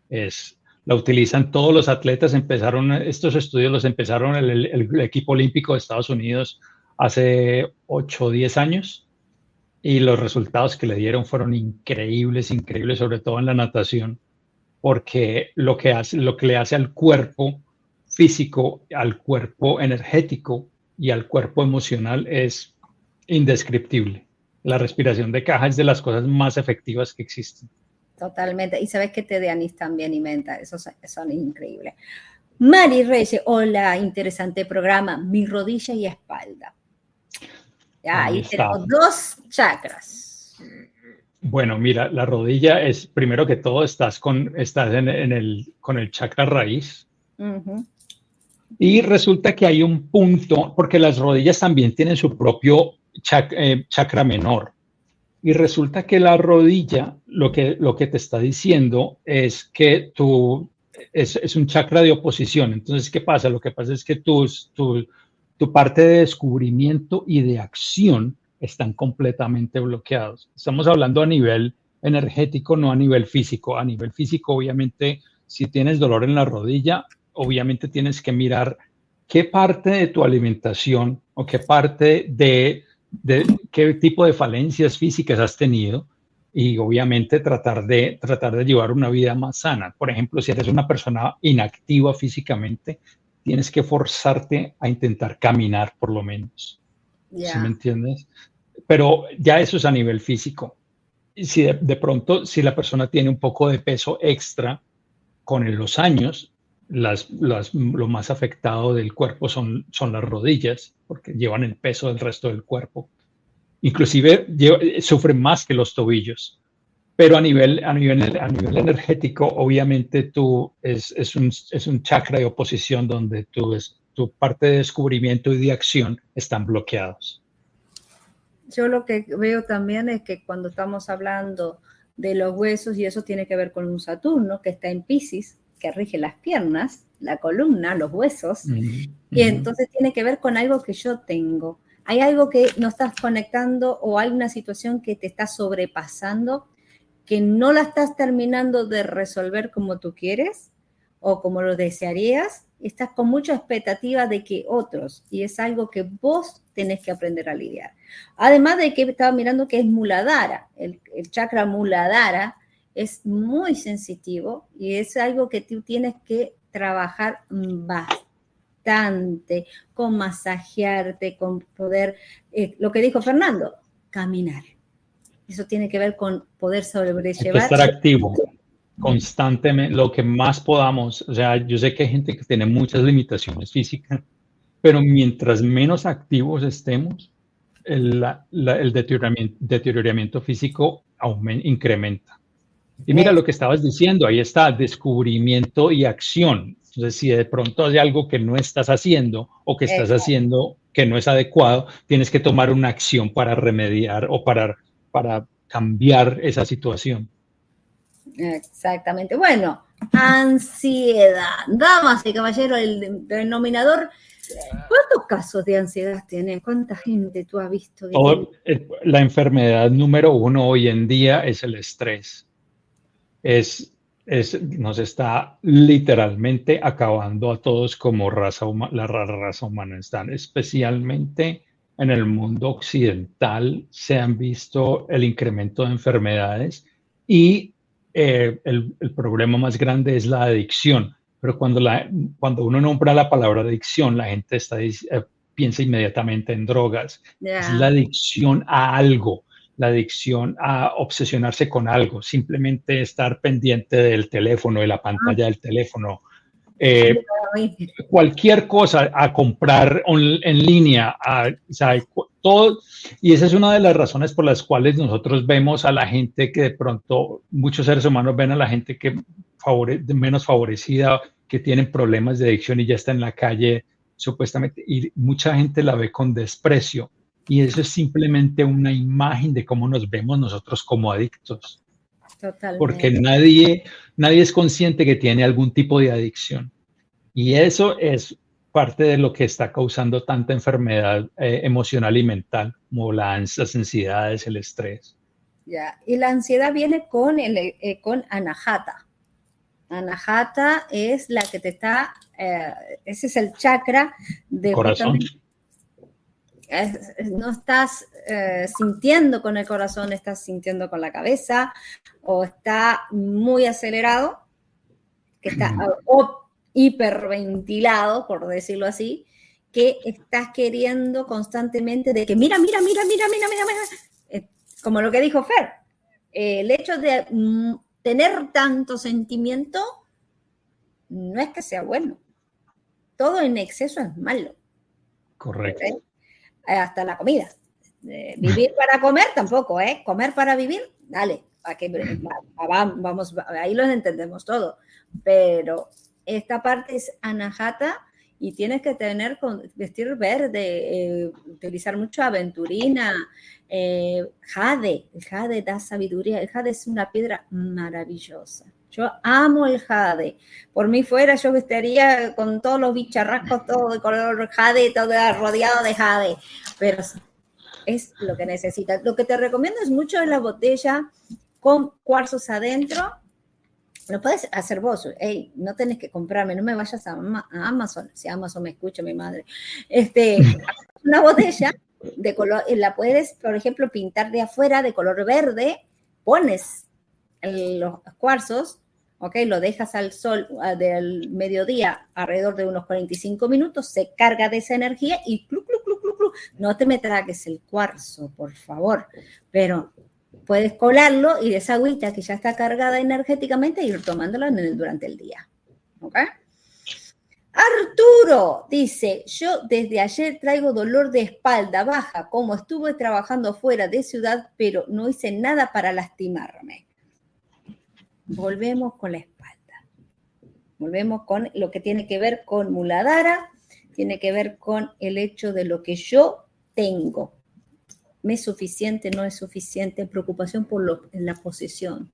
Es, la utilizan todos los atletas, empezaron, estos estudios los empezaron el, equipo olímpico de Estados Unidos hace 8 o 10 años y los resultados que le dieron fueron increíbles, increíbles, sobre todo en la natación, porque lo que, hace, lo que le hace al cuerpo físico, al cuerpo energético y al cuerpo emocional es indescriptible. La respiración de caja es de las cosas más efectivas que existen. Totalmente. Y sabes que te de anís también y menta. Eso son increíbles. Mari Reyes, hola, interesante programa. Mi rodilla y espalda. Ahí, tenemos dos chakras. Bueno, mira, la rodilla es, primero que todo, estás con, estás en, el, con el chakra raíz. Y resulta que hay un punto, porque las rodillas también tienen su propio eh, chakra menor. Y resulta que la rodilla lo que, lo que te está diciendo es que tú es, es, un chakra de oposición. Entonces, ¿qué pasa? Lo que pasa es que tu, tu parte de descubrimiento y de acción están completamente bloqueados. Estamos hablando a nivel energético, no a nivel físico. A nivel físico, obviamente, si tienes dolor en la rodilla, obviamente tienes que mirar qué parte de tu alimentación o qué parte de qué tipo de falencias físicas has tenido y obviamente tratar de, tratar de llevar una vida más sana. Por ejemplo, si eres una persona inactiva físicamente, tienes que forzarte a intentar caminar por lo menos. ¿Sí me entiendes? Pero ya eso es a nivel físico. Si de, de, pronto, si la persona tiene un poco de peso extra con los años, las, lo más afectado del cuerpo son, son las rodillas, porque llevan el peso del resto del cuerpo. Inclusive sufren más que los tobillos. Pero a nivel, a nivel, a nivel energético, obviamente tú es, es, un, es un chakra de oposición donde tu, tu parte de descubrimiento y de acción están bloqueados. Yo lo que veo también es que cuando estamos hablando de los huesos, y eso tiene que ver con un Saturno que está en Pisces, que rige las piernas, la columna, los huesos, y entonces tiene que ver con algo que yo tengo. Hay algo que no estás conectando o hay una situación que te está sobrepasando, que no la estás terminando de resolver como tú quieres o como lo desearías, estás con mucha expectativa de que otros, y es algo que vos tenés que aprender a lidiar. Además de que estaba mirando que es muladara, el, chakra muladara, es muy sensitivo y es algo que tú tienes que trabajar bastante, con masajearte, con poder, eh, lo que dijo Fernando, caminar. Eso tiene que ver con poder sobrellevar. estar activo constantemente, lo que más podamos. O sea, yo sé que hay gente que tiene muchas limitaciones físicas, pero mientras menos activos estemos, el, el deterioramiento, deterioramiento, físico aumenta, incrementa. Y mira lo que estabas diciendo, ahí está, descubrimiento y acción. Entonces, si de pronto hay algo que no estás haciendo o que estás haciendo que no es adecuado, tienes que tomar una acción para remediar o para, para cambiar esa situación. Exactamente. Bueno, ansiedad. Damas y caballeros, el denominador. ¿Cuántos casos de ansiedad tienes? ¿Cuánta gente tú has visto? la enfermedad número uno hoy en día es el estrés. Es, es, nos está literalmente acabando a todos como raza la raza humana. Están especialmente en el mundo occidental se han visto el incremento de enfermedades y eh, el, problema más grande es la adicción. Pero cuando, la, cuando uno nombra la palabra adicción, la gente está, eh, piensa inmediatamente en drogas. Es la adicción a algo, la adicción a obsesionarse con algo, simplemente estar pendiente del teléfono, de la pantalla del teléfono, eh, cualquier cosa a comprar en línea, todo. Y esa es una de las razones por las cuales nosotros vemos a la gente que de pronto, muchos seres humanos ven a la gente que favore, menos favorecida, que tienen problemas de adicción y ya está en la calle, supuestamente, y mucha gente la ve con desprecio. Y eso es simplemente una imagen de cómo nos vemos nosotros como adictos. Porque nadie, nadie es consciente que tiene algún tipo de adicción. Y eso es parte de lo que está causando tanta enfermedad eh, emocional y mental, como las ansiedades, el estrés. Ya, y la ansiedad viene con, el, eh, con anahata. Anahata es la que te está, eh, ese es el chakra de corazón. No estás sintiendo con el corazón, estás sintiendo con la cabeza o está muy acelerado, que está hiperventilado, por decirlo así, que estás queriendo constantemente de que mira, mira, mira, mira, mira, mira, mira. Eh, como lo que dijo Fer, el hecho de mm, tener tanto sentimiento no es que sea bueno. Todo en exceso es malo. Correcto. Hasta la comida. vivir para comer tampoco, ¿eh? Comer para vivir, dale, para que vamos, ahí los entendemos todo. Pero esta parte es anahata y tienes que tener con vestir verde, eh, utilizar mucho aventurina, eh, jade. El jade da sabiduría. El jade es una piedra maravillosa. Yo amo el jade. Por mí fuera, yo estaría con todos los bicharrascos, todo de color jade, todo rodeado de jade. Pero es lo que necesitas. Lo que te recomiendo es mucho la botella con cuarzos adentro lo puedes hacer vos, hey, no tenés que comprarme, no me vayas a, Amazon, si Amazon me escucha mi madre. Este, una botella de color, eh, la puedes, por ejemplo, pintar de afuera de color verde, pones los cuarzos, ok, lo dejas al sol ah, del mediodía alrededor de unos 45 minutos, se carga de esa energía y clu, clu, clu, clu, clu. no te me tragues el cuarzo, por favor, pero puedes colarlo y de esa agüita que ya está cargada energéticamente ir tomándola durante el día. ¿Ok? Arturo dice, yo desde ayer traigo dolor de espalda baja, como estuve trabajando fuera de ciudad, pero no hice nada para lastimarme. Volvemos con la espalda. Volvemos con lo que tiene que ver con Muladara, tiene que ver con el hecho de lo que yo tengo me es suficiente, no es suficiente, preocupación por la posición,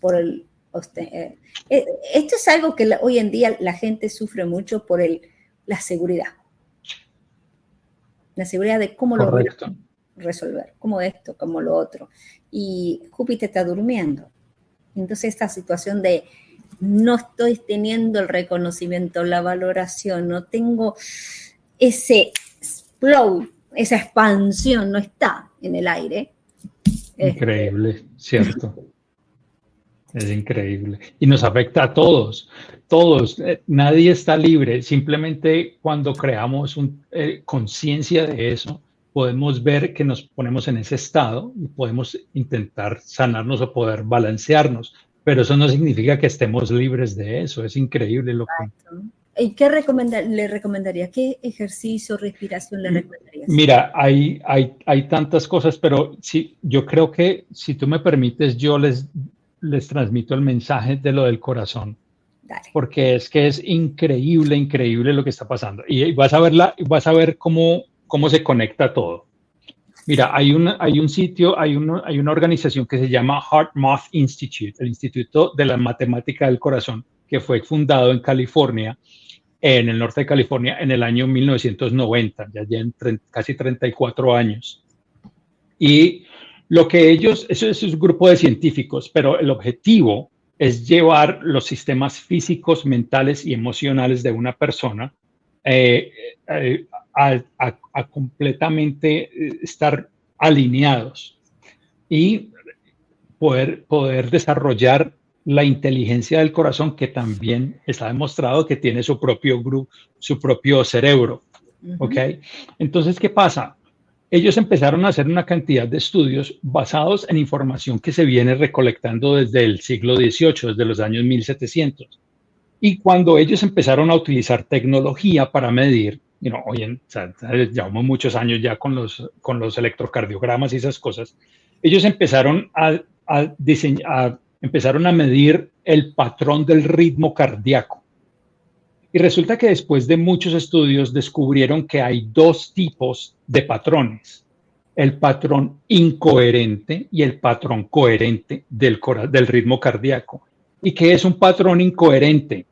por el... Eh, eh, esto es algo que hoy en día la gente sufre mucho por el, la seguridad. La seguridad de cómo lo resolver, como esto, como lo otro. Y Júpiter está durmiendo. Entonces esta situación de no estoy teniendo el reconocimiento, la valoración, no tengo ese flow esa expansión no está en el aire. Increíble, cierto. Es increíble. Y nos afecta a todos, todos. Eh, nadie está libre. Simplemente cuando creamos eh, conciencia de eso, podemos ver que nos ponemos en ese estado y podemos intentar sanarnos o poder balancearnos. Pero eso no significa que estemos libres de eso. Es increíble lo que, ¿Y qué le recomendaría? ¿Qué ejercicio, respiración le recomendaría? Mira, hay, hay, hay tantas cosas, pero sí, yo creo que si tú me permites, yo les, les transmito el mensaje de lo del corazón. Porque es que es increíble, increíble lo que está pasando. Y vas a ver, la, vas a ver cómo cómo se conecta todo. Mira, hay, hay un sitio, hay, hay una organización que se llama Heart Math Institute, el Instituto de la Matemática del Corazón, que fue fundado en California, en el norte de California, en el año 1990, ya en casi 34 años. Y lo que ellos, eso es un grupo de científicos, pero el objetivo es llevar los sistemas físicos, mentales y emocionales de una persona eh, eh, a, completamente eh, estar alineados y poder, poder desarrollar la inteligencia del corazón que también está demostrado que tiene su propio grupo, su propio cerebro. ¿Ok? Entonces, ¿qué pasa? Ellos empezaron a hacer una cantidad de estudios basados en información que se viene recolectando desde el siglo XVIII, desde los años 1700. Y cuando ellos empezaron a utilizar tecnología para medir, you hoy en, llevamos muchos años ya con los, con electrocardiogramas y esas cosas, ellos empezaron a, diseñar, empezaron a medir el patrón del ritmo cardíaco. Y resulta que después de muchos estudios descubrieron que hay dos tipos de patrones, el patrón incoherente y el patrón coherente del, del ritmo cardíaco. ¿Y qué es un patrón incoherente?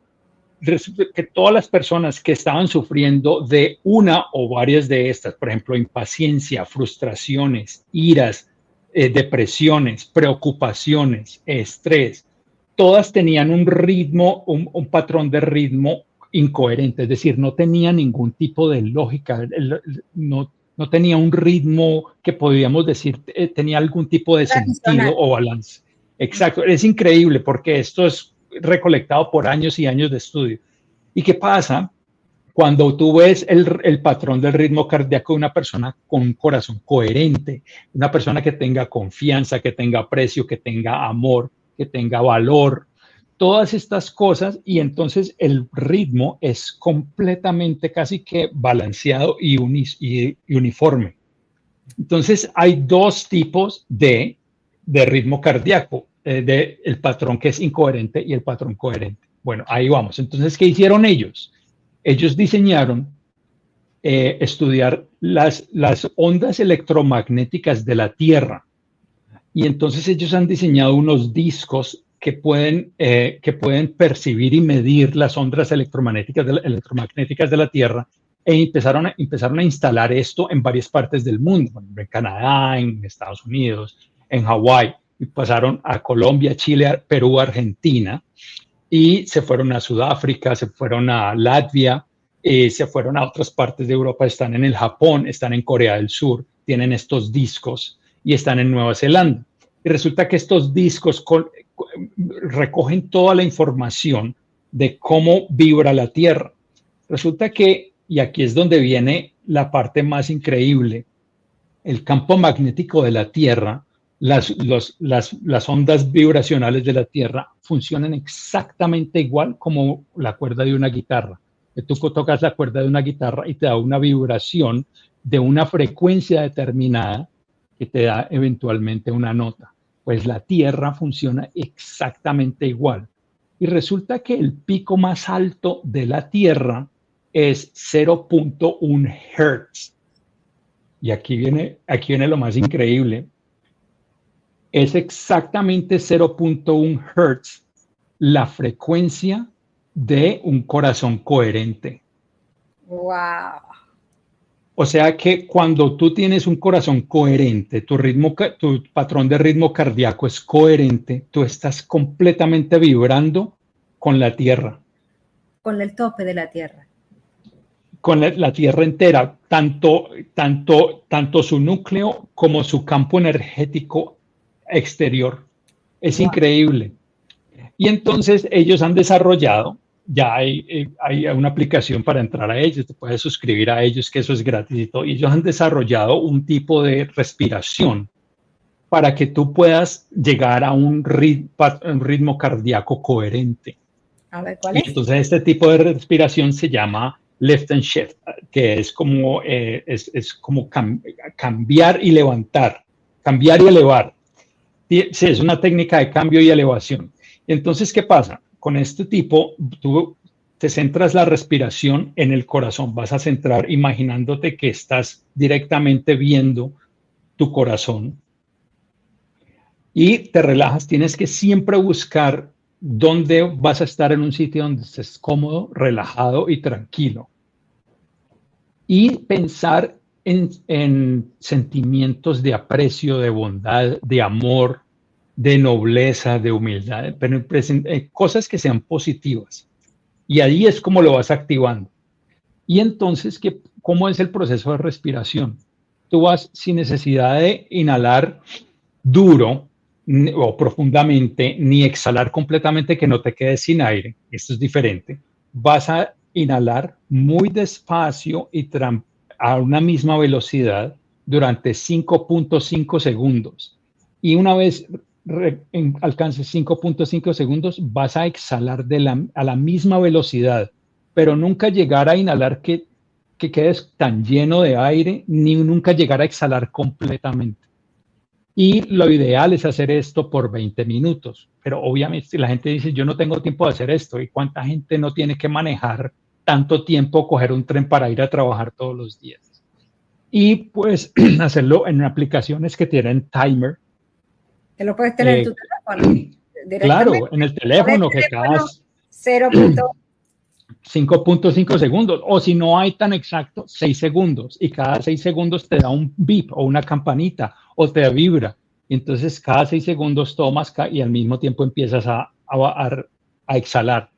Que todas las personas que estaban sufriendo de una o varias de estas, por ejemplo, impaciencia, frustraciones, iras, eh, depresiones, preocupaciones, estrés, todas tenían un ritmo, un, patrón de ritmo incoherente, es decir, no tenía ningún tipo de lógica, no, no tenía un ritmo que podríamos decir eh, tenía algún tipo de sentido o balance. Exacto, es increíble porque esto es recolectado por años y años de estudio. ¿Y qué pasa? Cuando tú ves el, patrón del ritmo cardíaco de una persona con un corazón coherente, una persona que tenga confianza, que tenga aprecio, que tenga amor, que tenga valor, todas estas cosas y entonces el ritmo es completamente casi que balanceado y, uniforme. Entonces hay dos tipos de, de ritmo cardíaco. Eh, del patrón que es incoherente y el patrón coherente. Bueno, ahí vamos. Entonces, ¿qué hicieron ellos? Ellos diseñaron eh, estudiar las, las ondas electromagnéticas de la Tierra. Y entonces ellos han diseñado unos discos que pueden, eh, que pueden percibir y medir las ondas electromagnéticas de la, electromagnéticas de la Tierra e empezaron a, empezaron a instalar esto en varias partes del mundo, en Canadá, en Estados Unidos, en Hawái y pasaron a Colombia, Chile, Perú, Argentina y se fueron a Sudáfrica, se fueron a Latvia, y se fueron a otras partes de Europa, están en el Japón, están en Corea del Sur, tienen estos discos y están en Nueva Zelanda. Y resulta que estos discos recogen toda la información de cómo vibra la Tierra. Resulta que, y aquí es donde viene la parte más increíble, el campo magnético de la Tierra las, las, ondas vibracionales de la Tierra funcionan exactamente igual como la cuerda de una guitarra. Tú tocas la cuerda de una guitarra y te da una vibración de una frecuencia determinada que te da eventualmente una nota. Pues la Tierra funciona exactamente igual. Y resulta que el pico más alto de la Tierra es 0.1 Hertz. Y aquí viene, aquí viene lo más increíble es exactamente 0.1 Hertz la frecuencia de un corazón coherente. Wow. O sea que cuando tú tienes un corazón coherente, tu ritmo, tu patrón de ritmo cardíaco es coherente, tú estás completamente vibrando con la Tierra. Con el tope de la Tierra. Con la, la Tierra entera, tanto, tanto, tanto su núcleo como su campo energético exterior. Es increíble. Y entonces ellos han desarrollado, ya hay, eh, hay, una aplicación para entrar a ellos, te puedes suscribir a ellos, que eso es gratis y todo. Y ellos han desarrollado un tipo de respiración para que tú puedas llegar a un ritmo, un ritmo cardíaco coherente. A ver, ¿cuál es? entonces este tipo de respiración se llama lift and shift, que es como, eh, es, es, como cambiar y levantar, cambiar y elevar. Sí, es una técnica de cambio y elevación. Entonces, ¿qué pasa? Con este tipo, tú te centras la respiración en el corazón, vas a centrar imaginándote que estás directamente viendo tu corazón y te relajas, tienes que siempre buscar dónde vas a estar en un sitio donde estés cómodo, relajado y tranquilo. Y pensar en, sentimientos de aprecio, de bondad, de amor, de nobleza, de humildad, pero en cosas que sean positivas. Y ahí es como lo vas activando. Y entonces, ¿qué, ¿cómo es el proceso de respiración? Tú vas sin necesidad de inhalar duro o profundamente, ni exhalar completamente que no te quedes sin aire. Esto es diferente. Vas a inhalar muy despacio y a una misma velocidad durante 5.5 segundos. Y una vez alcances 5.5 segundos, vas a exhalar a la misma velocidad, pero nunca llegar a inhalar que, que quedes tan lleno de aire, ni nunca llegar a exhalar completamente. Y lo ideal es hacer esto por 20 minutos. Pero obviamente la gente dice, yo no tengo tiempo de hacer esto, ¿y cuánta gente no tiene que manejar tanto tiempo, coger un tren para ir a trabajar todos los días? Y pues hacerlo en aplicaciones que tienen timer, que lo puedes tener en tu eh, teléfono. Claro, en el teléfono, que cada 5.5 segundos, o si no hay tan exacto, 6 segundos, y cada 6 segundos te da un beep o una campanita o te vibra. Entonces, cada 6 segundos tomas y al mismo tiempo empiezas a, a, a exhalar.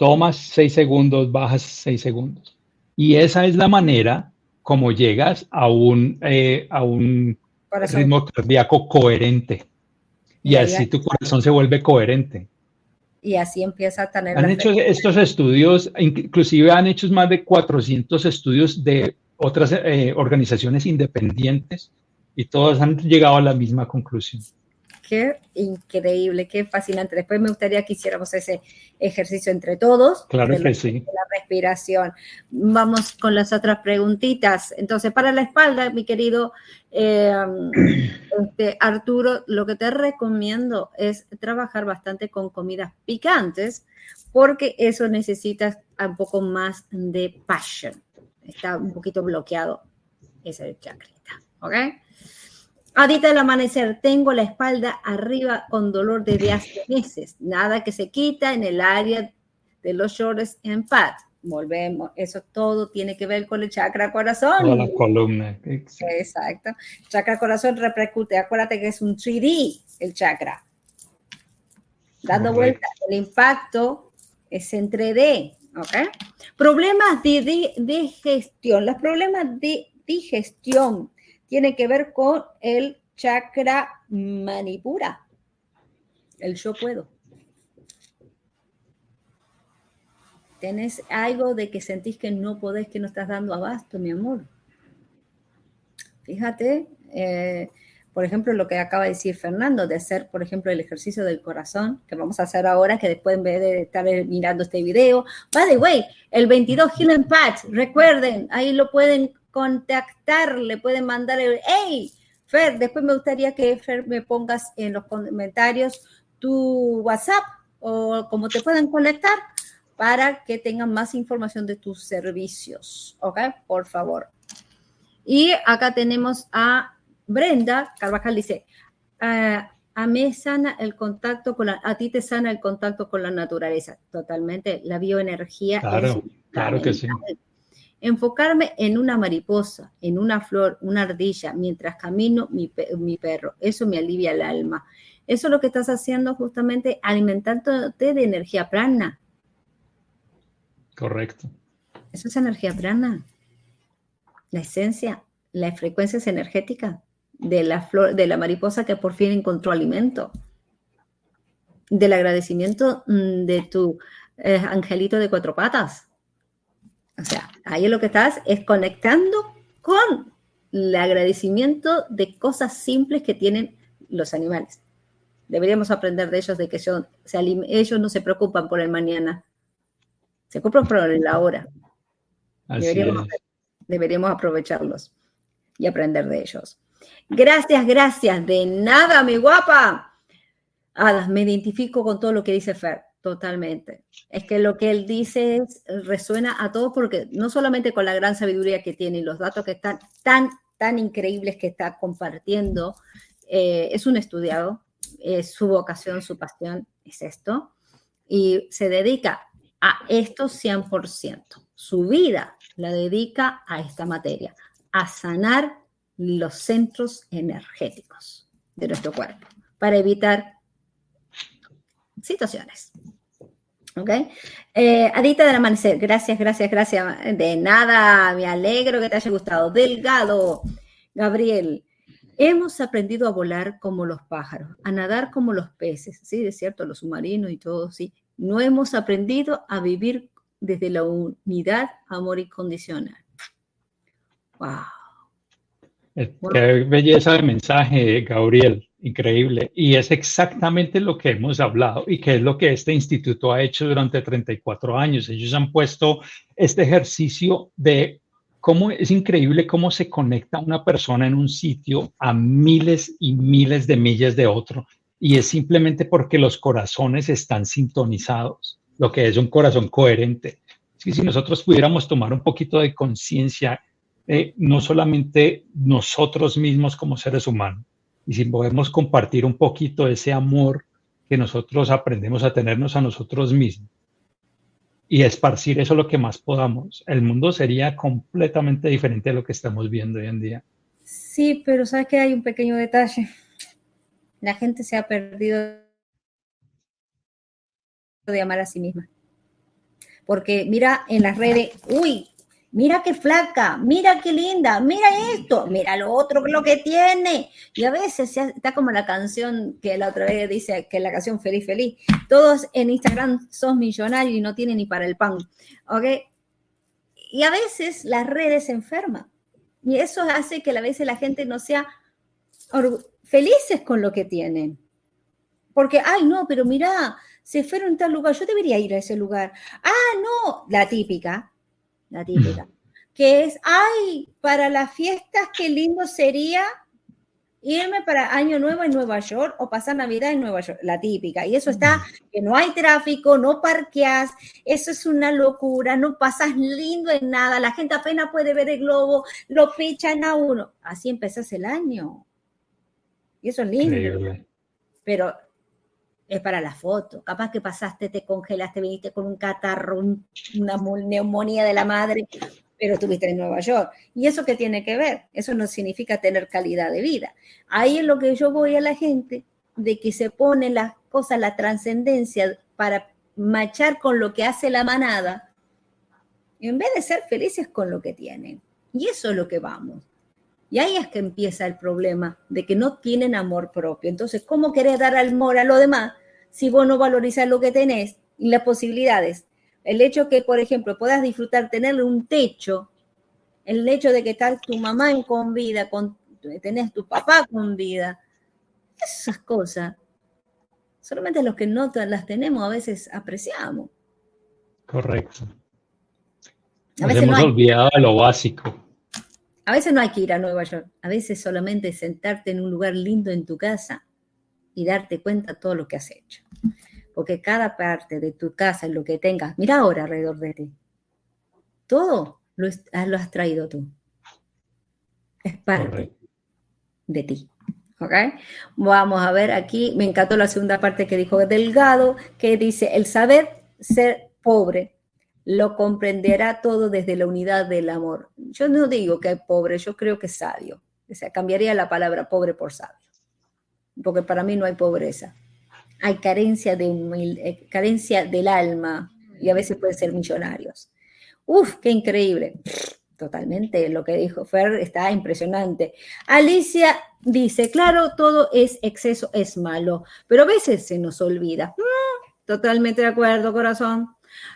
Tomas 6 segundos, bajas 6 segundos. Y esa es la manera como llegas a un, eh, a un ritmo cardíaco coherente. Y, así tu corazón se vuelve coherente. Y así empieza a tener... Han hecho estos estudios, inclusive han hecho más de 400 estudios de otras eh, organizaciones independientes y todos han llegado a la misma conclusión. Qué increíble, qué fascinante. Después me gustaría que hiciéramos ese ejercicio entre todos. Claro que sí. La respiración. Vamos con las otras preguntitas. Entonces, para la espalda, mi querido eh, este, Arturo, lo que te recomiendo es trabajar bastante con comidas picantes, porque eso necesita un poco más de passion. Está un poquito bloqueado ese chacrita. ¿Ok? Ahorita del amanecer tengo la espalda arriba con dolor desde hace meses. Nada que se quita en el área de los shoulders en pad. Volvemos, eso todo tiene que ver con el chakra corazón. la columna. Exacto. Chakra corazón repercute. Acuérdate que es un 3D el chakra. Dando vuelta, el impacto es entre D. ¿Ok? Problemas de, de, de gestión. Los problemas de digestión tiene que ver con el chakra manipura, el yo puedo. Tenés algo de que sentís que no podés, que no estás dando abasto, mi amor. Fíjate, eh, por ejemplo, lo que acaba de decir Fernando, de hacer, por ejemplo, el ejercicio del corazón, que vamos a hacer ahora, que después en vez de estar mirando este video, by the way, el 22 Healing Patch, recuerden, ahí lo pueden contactar, le pueden mandar el, hey, Fer, después me gustaría que Fer me pongas en los comentarios tu WhatsApp o cómo te pueden conectar para que tengan más información de tus servicios, ¿ok? Por favor. Y acá tenemos a Brenda Carvajal, dice, ah, a mí sana el contacto con la, a ti te sana el contacto con la naturaleza, totalmente, la bioenergía. Claro, claro que sí enfocarme en una mariposa, en una flor, una ardilla, mientras camino mi, perro. Eso me alivia el alma. Eso es lo que estás haciendo justamente alimentándote de energía prana. Correcto. Eso es energía prana. La esencia, la frecuencia es energética de la flor, de la mariposa que por fin encontró alimento. Del agradecimiento mm, de tu eh, angelito de cuatro patas o sea, ahí lo que estás es conectando con el agradecimiento de cosas simples que tienen los animales. Deberíamos aprender de ellos, de que ellos, ellos no se preocupan por el mañana, se preocupan por el ahora. Deberíamos, deberíamos aprovecharlos y aprender de ellos. Gracias, gracias. De nada, mi guapa. Ada, me identifico con todo lo que dice Fer. Totalmente. Es que lo que él dice resuena a todos porque no solamente con la gran sabiduría que tiene y los datos que están tan, tan increíbles que está compartiendo, eh, es un estudiado, es su vocación, su pasión es esto, y se dedica a esto 100%. Su vida la dedica a esta materia, a sanar los centros energéticos de nuestro cuerpo para evitar situaciones. ¿Ok? Eh, Adita del Amanecer, gracias, gracias, gracias. De nada, me alegro que te haya gustado. Delgado, Gabriel, hemos aprendido a volar como los pájaros, a nadar como los peces, sí, es cierto, los submarinos y todo, sí. No hemos aprendido a vivir desde la unidad, amor incondicional. ¡Wow! Qué belleza de mensaje, Gabriel increíble. Y es exactamente lo que hemos hablado y que es lo que este instituto ha hecho durante 34 años. Ellos han puesto este ejercicio de cómo es increíble cómo se conecta una persona en un sitio a miles y miles de millas de otro. Y es simplemente porque los corazones están sintonizados, lo que es un corazón coherente. Es que si nosotros pudiéramos tomar un poquito de conciencia, no solamente nosotros mismos como seres humanos, y si podemos compartir un poquito ese amor que nosotros aprendemos a tenernos a nosotros mismos y esparcir eso lo que más podamos, el mundo sería completamente diferente de lo que estamos viendo hoy en día. Sí, pero sabes que hay un pequeño detalle. La gente se ha perdido de amar a sí misma. Porque mira en las redes, uy, mira qué flaca, mira qué linda, mira esto, mira lo otro, lo que tiene. Y a veces está como la canción que la otra vez dice que la canción Feliz Feliz. Todos en Instagram son millonarios y no tienen ni para el pan. ¿Ok? Y a veces las redes se enferman. Y eso hace que a veces la gente no sea felices con lo que tienen. Porque, ay, no, pero mira, se fueron a tal lugar, yo debería ir a ese lugar. Ah, no, la típica, la típica, que es, ay, para las fiestas, qué lindo sería irme para Año Nuevo en Nueva York o pasar Navidad en Nueva York, la típica. Y eso está, que no hay tráfico, no parqueas, eso es una locura, no pasas lindo en nada, la gente apenas puede ver el globo, lo pichan a uno. Así empezás el año. Y eso es lindo. Pero es para la foto. Capaz que pasaste, te congelaste, viniste con un catarro, una neumonía de la madre, pero estuviste en Nueva York. ¿Y eso qué tiene que ver? Eso no significa tener calidad de vida. Ahí es lo que yo voy a la gente, de que se pone las cosas, la trascendencia para machar con lo que hace la manada, en vez de ser felices con lo que tienen. Y eso es lo que vamos. Y ahí es que empieza el problema de que no tienen amor propio. Entonces, ¿cómo querés dar amor a lo demás si vos no valorizas lo que tenés y las posibilidades. El hecho que, por ejemplo, puedas disfrutar, tener un techo, el hecho de que estás tu mamá con vida, con, tenés tu papá con vida, esas cosas, solamente los que no las tenemos a veces apreciamos. Correcto. A veces hemos olvidado de lo básico. A veces no hay que ir a Nueva York, a veces solamente sentarte en un lugar lindo en tu casa y darte cuenta de todo lo que has hecho. Porque cada parte de tu casa lo que tengas, mira ahora alrededor de ti, todo lo, has traído tú. Es parte de ti. ¿Ok? Vamos a ver aquí, me encantó la segunda parte que dijo Delgado, que dice, el saber ser pobre lo comprenderá todo desde la unidad del amor. Yo no digo que es pobre, yo creo que es sabio. O sea, cambiaría la palabra pobre por sabio porque para mí no hay pobreza. Hay carencia, de eh, carencia del alma y a veces pueden ser millonarios. Uf, qué increíble. Totalmente, lo que dijo Fer está impresionante. Alicia dice, claro, todo es exceso, es malo, pero a veces se nos olvida. Mm, totalmente de acuerdo, corazón.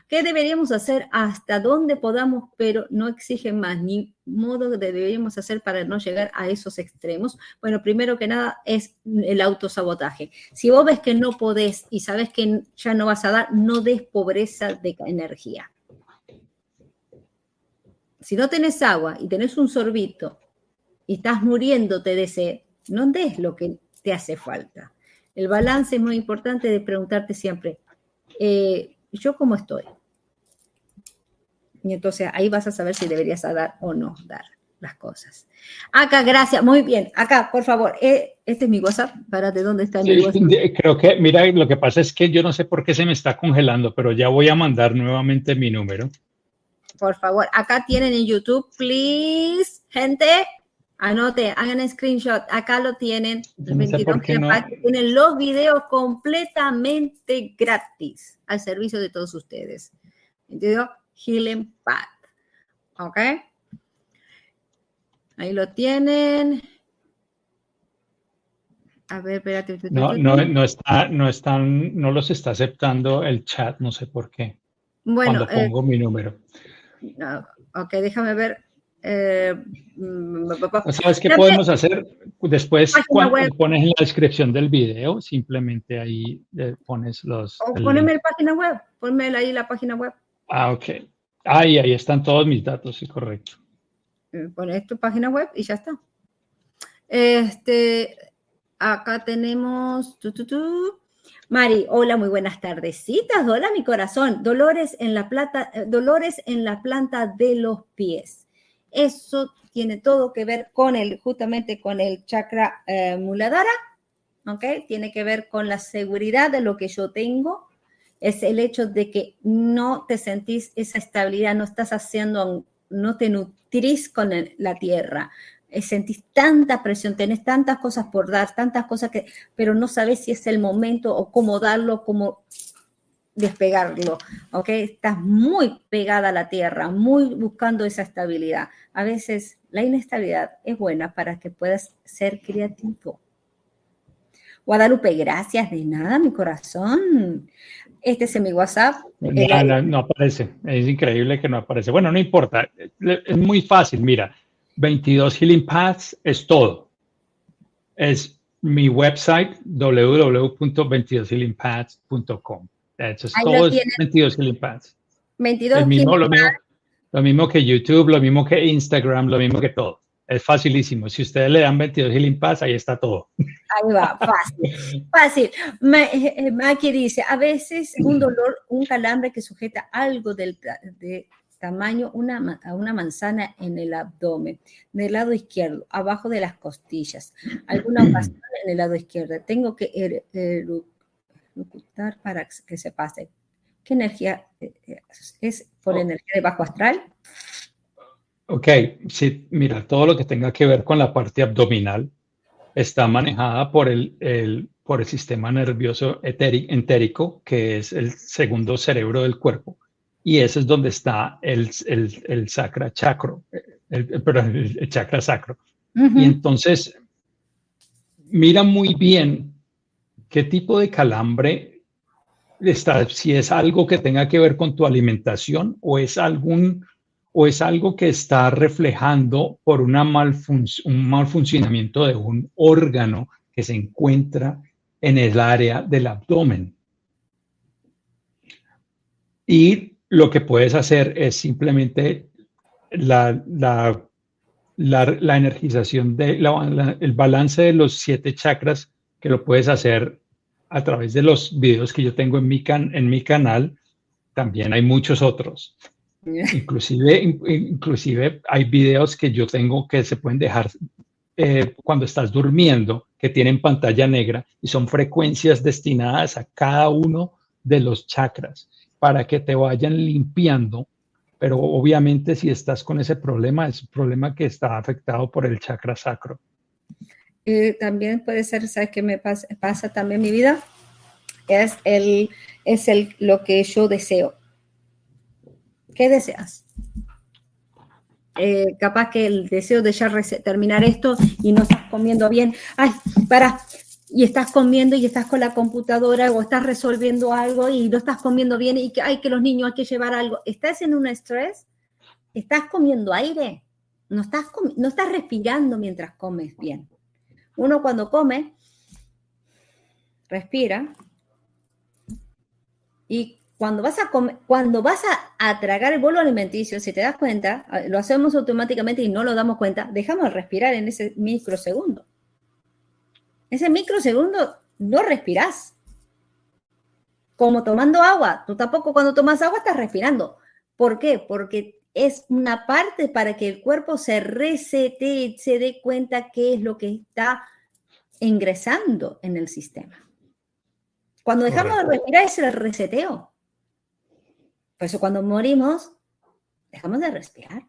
¿Qué deberíamos hacer hasta donde podamos, pero no exigen más, ni modo que deberíamos hacer para no llegar a esos extremos? Bueno, primero que nada es el autosabotaje. Si vos ves que no podés y sabes que ya no vas a dar, no des pobreza de energía. Si no tenés agua y tenés un sorbito y estás muriéndote de sed, no des lo que te hace falta. El balance es muy importante de preguntarte siempre, eh, yo cómo estoy. Y entonces ahí vas a saber si deberías dar o no dar las cosas. Acá, gracias, muy bien. Acá, por favor, eh, este es mi WhatsApp. Para de dónde está mi WhatsApp. Creo que, mira, lo que pasa es que yo no sé por qué se me está congelando, pero ya voy a mandar nuevamente mi número. Por favor, acá tienen en YouTube, please, gente, anote, hagan screenshot. Acá lo tienen. Tienen los videos completamente gratis al servicio de todos ustedes. ¿Entendido? Healing Path. ¿Ok? Ahí lo tienen. A ver, espérate. No, no, no, está, no, están, no los está aceptando el chat, no sé por qué. Bueno, cuando pongo mi número. ok, déjame ver. Eh, mm, ¿Sabes qué podemos hacer? Después, cuando pones en la descripción del video, simplemente ahí eh, pones los. O poneme la página web, ponme ahí la página web. Ah, ok. Ahí, ahí están todos mis datos, sí, correcto. Eh, pones tu página web y ya está. Este, acá tenemos. Mari, hola, muy buenas tardecitas. Hola, mi corazón. Dolores en la plata, dolores en la planta de los pies. Eso tiene todo que ver con el, justamente con el chakra eh, muladhara, ¿ok? Tiene que ver con la seguridad de lo que yo tengo. Es el hecho de que no te sentís esa estabilidad, no estás haciendo, no te nutrís con la tierra, eh, sentís tanta presión, tenés tantas cosas por dar, tantas cosas que, pero no sabes si es el momento o cómo darlo, cómo despegarlo, ¿ok? Estás muy pegada a la tierra, muy buscando esa estabilidad. A veces la inestabilidad es buena para que puedas ser creativo. Guadalupe, gracias, de nada, mi corazón. Este es mi WhatsApp. No, no, aparece, es increíble que no aparece. Bueno, no importa, es muy fácil, mira 22 Healing Paths es todo. Es mi website www.22healingpaths.com. Eso es todo, 22 Healing Paths. 22 mismo, lo, mismo, lo mismo que YouTube, lo mismo que Instagram, lo mismo que todo. Es facilísimo. Si ustedes le dan 22 Healing Paths, ahí está todo. Ahí va, fácil. fácil. Eh, eh, Maki dice, a veces un dolor, un calambre que sujeta algo del, de, tamaño una, una manzana en el abdomen, del lado izquierdo, abajo de las costillas, alguna ocasión en el lado izquierdo. Tengo que ejecutar para que se pase. ¿Qué energía eh, eh, es por oh. energía de bajo astral? Ok, sí, mira, todo lo que tenga que ver con la parte abdominal está manejada por el, el por el sistema nervioso entérico, que es el segundo cerebro del cuerpo y ese es donde está el, el, el chakra chakro, el, perdón, el chakra sacro. Y entonces, mira muy bien qué tipo de calambre está, si es algo que tenga que ver con tu alimentación o es algún o es algo que está reflejando por una un mal funcionamiento de un órgano que se encuentra en el área del abdomen. Y lo que puedes hacer es simplemente la, la, la, energización, de, el balance de los siete chakras, que lo puedes hacer a través de los videos que yo tengo en mi, can, en mi canal. También hay muchos otros. Inclusive, inclusive hay videos que yo tengo que se pueden dejar eh, cuando estás durmiendo, que tienen pantalla negra y son frecuencias destinadas a cada uno de los chakras para que te vayan limpiando. Pero obviamente si estás con ese problema, es un problema que está afectado por el chakra sacro. También puede ser, ¿sabes qué me pasa, pasa también en mi vida? Es, el, es el, lo que yo deseo. ¿Qué deseas? Eh, capaz que el deseo de ya terminar esto y no estás comiendo bien. Ay, para, y estás comiendo y estás con la computadora o estás resolviendo algo y no estás comiendo bien y que hay que los niños hay que llevar algo. ¿Estás en un estrés? ¿Estás comiendo aire? No estás, no estás respirando mientras comes bien. Uno cuando come, respira y cuando vas a comer, cuando vas a, tragar el bolo alimenticio, si te das cuenta, lo hacemos automáticamente y no lo damos cuenta, dejamos de respirar en ese microsegundo. Ese microsegundo no respirás. como tomando agua. Tú tampoco cuando tomas agua estás respirando. ¿Por qué? Porque es una parte para que el cuerpo se resete, se dé cuenta qué es lo que está ingresando en el sistema. Cuando dejamos de respirar es el reseteo. Por eso cuando morimos, dejamos de respirar.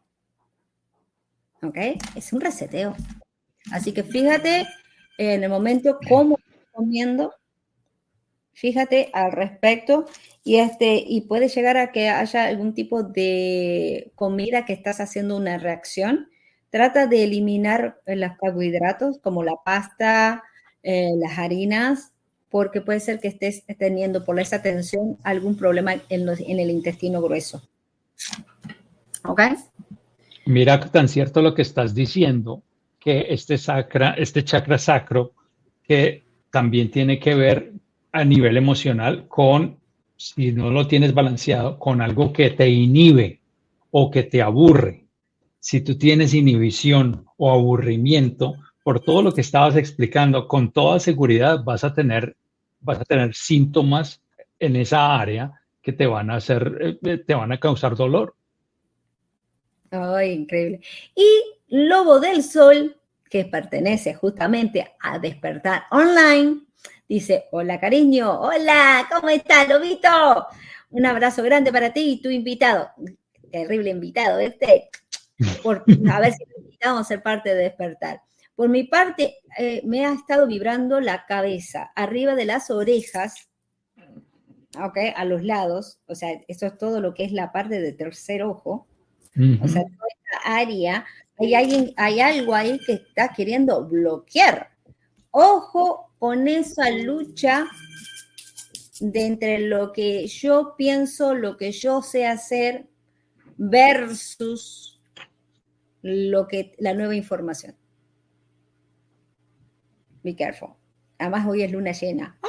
¿Ok? Es un reseteo. Así que fíjate en el momento cómo comiendo, fíjate al respecto y este y puede llegar a que haya algún tipo de comida que estás haciendo una reacción. Trata de eliminar los carbohidratos como la pasta, eh, las harinas, porque puede ser que estés teniendo por esa tensión algún problema en, en el intestino grueso. ¿Ok? Mira tan cierto lo que estás diciendo, que este, sacra, este chakra sacro, que también tiene que ver a nivel emocional con, si no lo tienes balanceado, con algo que te inhibe o que te aburre. Si tú tienes inhibición o aburrimiento, por todo lo que estabas explicando, con toda seguridad vas a tener, vas a tener síntomas en esa área que te van a hacer, eh, te van a causar dolor. Ay, increíble. Y Lobo del Sol, que pertenece justamente a Despertar Online, Dice, hola cariño, hola, ¿cómo estás, Lobito? Un abrazo grande para ti y tu invitado. Terrible invitado este. Por, a ver si invitamos a ser parte de despertar. Por mi parte, eh, me ha estado vibrando la cabeza, arriba de las orejas, ¿ok? A los lados, o sea, eso es todo lo que es la parte de tercer ojo, o sea, toda esta área, hay, alguien, hay algo ahí que está queriendo bloquear. Ojo con esa lucha de entre lo que yo pienso, lo que yo sé hacer versus lo que la nueva información. Be careful. Además hoy es luna llena.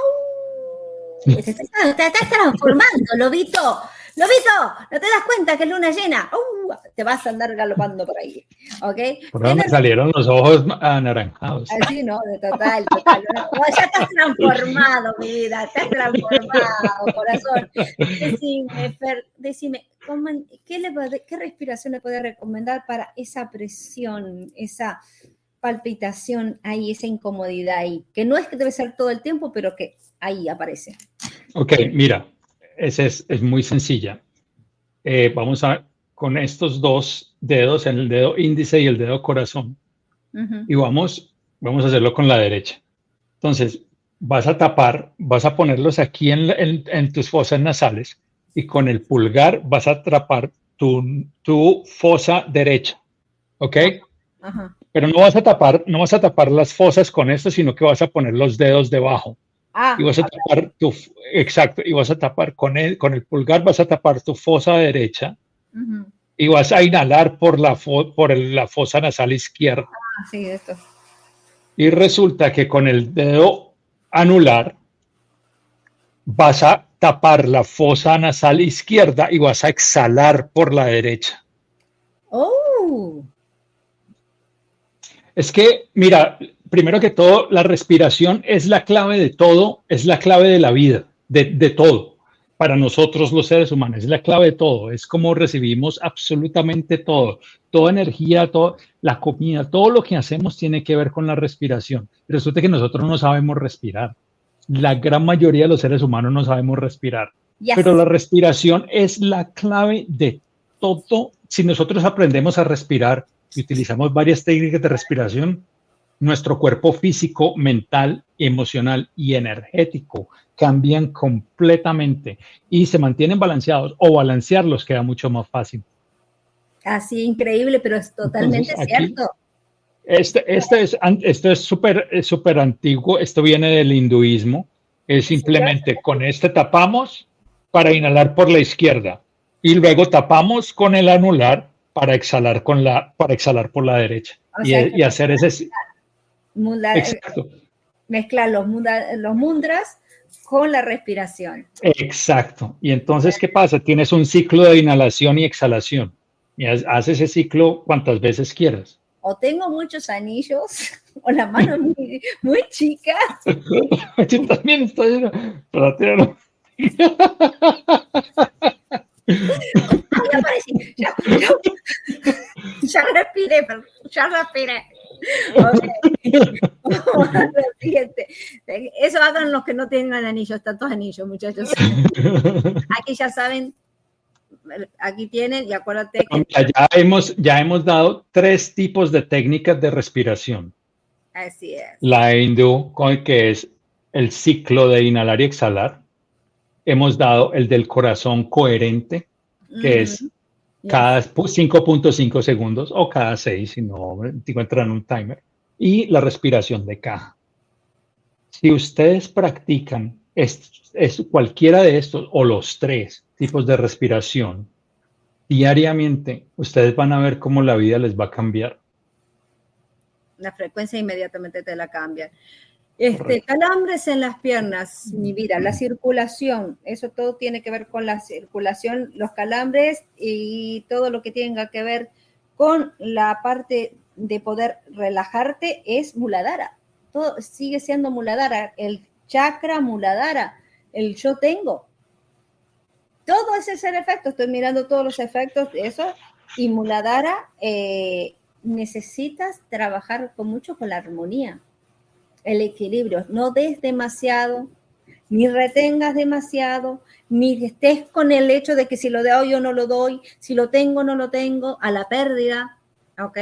Te, estás transformando, lobito. Lobito, ¿no te das cuenta que es luna llena? Uh, te vas a andar galopando por ahí. ¿Ok? Por me salieron los ojos anaranjados. Así, ¿no? De total, total. ya estás transformado, mi vida. Estás transformado, corazón. Decime, Fer, decime, ¿qué, le ¿qué respiración le puede recomendar para esa presión, esa palpitación ahí, esa incomodidad ahí? Que no es que debe ser todo el tiempo, pero que ahí aparece. Ok, mira, esa es, muy sencilla. Eh, vamos a, con estos dos dedos, en el dedo índice y el dedo corazón, y vamos, vamos a hacerlo con la derecha. Entonces, vas a tapar, vas a ponerlos aquí en, tus fosas nasales y con el pulgar vas a atrapar tu, tu fosa derecha, ¿ok? Pero no vas a tapar, no vas a tapar las fosas con esto, sino que vas a poner los dedos debajo. Ah, y vas a tapar tu, exacto, y vas a tapar con el, con el pulgar, vas a tapar tu fosa derecha y vas a inhalar por la, por la fosa nasal izquierda. Ah, sí, esto. Y resulta que con el dedo anular vas a tapar la fosa nasal izquierda y vas a exhalar por la derecha. Oh. Es que, mira, primero que todo, la respiración es la clave de todo, es la clave de la vida, de, todo. Para nosotros los seres humanos, es la clave de todo, es como recibimos absolutamente todo, toda energía, toda la comida, todo lo que hacemos tiene que ver con la respiración. Resulta que nosotros no sabemos respirar. La gran mayoría de los seres humanos no sabemos respirar. Pero la respiración es la clave de todo. Si nosotros aprendemos a respirar y utilizamos varias técnicas de respiración, nuestro cuerpo físico, mental, emocional y energético cambian completamente y se mantienen balanceados o balancearlos queda mucho más fácil. Así, increíble, pero es totalmente cierto. Este, este es, esto es súper súper antiguo, esto viene del hinduismo, es simplemente con este tapamos para inhalar por la izquierda y luego tapamos con el anular para exhalar, con la, para exhalar por la derecha y, y hacer ese, Exacto. mezclar los, los mudras con la respiración. Exacto. Y entonces, ¿qué pasa? Tienes un ciclo de inhalación y exhalación. Y haces ese ciclo cuantas veces quieras. O tengo muchos anillos, o la mano muy, muy chica. Yo también estoy. Ya, ya, ya respiré, ya respiré. Eso hagan los que no tengan anillos, tantos anillos, muchachos. Aquí ya saben, aquí tienen, y acuérdate que. Ya hemos, ya hemos dado tres tipos de técnicas de respiración. Así es. La hindú, que es el ciclo de inhalar y exhalar. Hemos dado el del corazón coherente, que es cada 5.5 segundos o cada 6, si no te encuentran un timer. Y la respiración de caja. Si ustedes practican es, cualquiera de estos o los tres tipos de respiración diariamente, ustedes van a ver cómo la vida les va a cambiar. La frecuencia inmediatamente te la cambia. Este, calambres en las piernas, mi vida, la circulación, eso todo tiene que ver con la circulación, los calambres y todo lo que tenga que ver con la parte de poder relajarte es muladara. Todo sigue siendo muladara, el chakra muladara, el yo tengo. Todo ese es el efecto, estoy mirando todos los efectos de eso y muladara eh, necesitas trabajar con mucho con la armonía el equilibrio. No des demasiado, ni retengas demasiado, ni estés con el hecho de que si lo doy o no lo doy, si lo tengo no lo tengo, a la pérdida, ¿ok?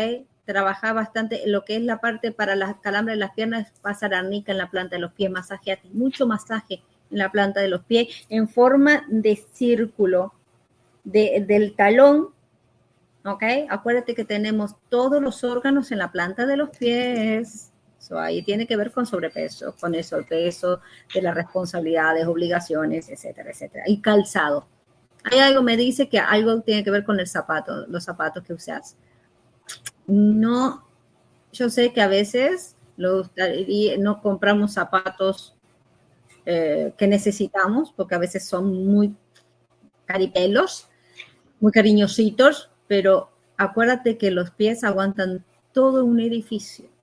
Trabajar bastante lo que es la parte para las calambres de las piernas, pasar arnica en la planta de los pies, masajeate, mucho masaje en la planta de los pies en forma de círculo del talón, ¿ok? Acuérdate que tenemos todos los órganos en la planta de los pies, ahí tiene que ver con sobrepeso, con el peso de las responsabilidades, obligaciones, etcétera, etcétera. Y calzado. Hay algo, me dice que algo tiene que ver con el zapato, los zapatos que usas. No, yo sé que a veces no compramos zapatos eh, que necesitamos, porque a veces son muy caripelos, muy cariñositos, pero acuérdate que los pies aguantan todo un edificio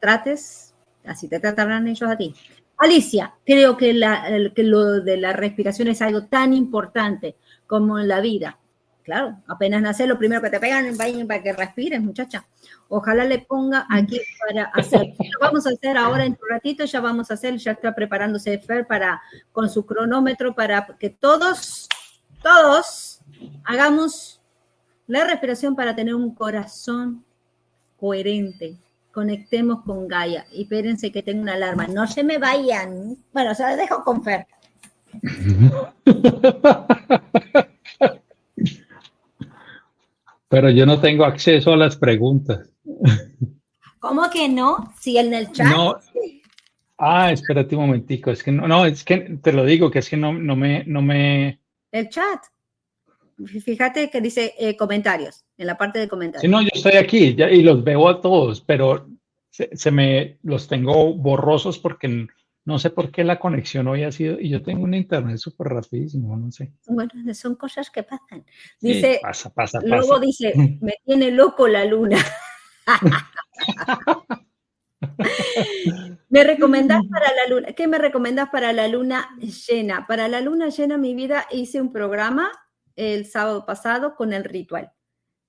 trates, así te tratarán ellos a ti. Alicia, creo que, lo de la respiración es algo tan importante como en la vida. Claro, apenas nace, lo primero que te pegan es para que respires, muchacha. Ojalá le ponga aquí para hacer. Lo vamos a hacer ahora en un ratito, ya vamos a hacer, ya está preparándose Fer para, con su cronómetro para que todos, todos hagamos la respiración para tener un corazón coherente, conectemos con Gaia. Y espérense que tengo una alarma. No se me vayan. Bueno, se la dejo con Fer. Pero yo no tengo acceso a las preguntas. ¿Cómo que no? Si en el chat. No. Ah, espérate un momentico. Es que no, no, es que te lo digo, que es que no, no me, no me. El chat. Fíjate que dice eh, comentarios, en la parte de comentarios. Sí, no, yo estoy aquí y los veo a todos, pero se, me los tengo borrosos porque no sé por qué la conexión hoy ha sido, y yo tengo un internet súper rapidísimo, no sé. Bueno, son cosas que pasan. Dice, pasa, pasa, luego dice, me tiene loco la luna. ¿Me recomendás para la luna? ¿Qué me recomendás para la luna llena? Para la luna llena, mi vida, hice un programa el sábado pasado con el ritual.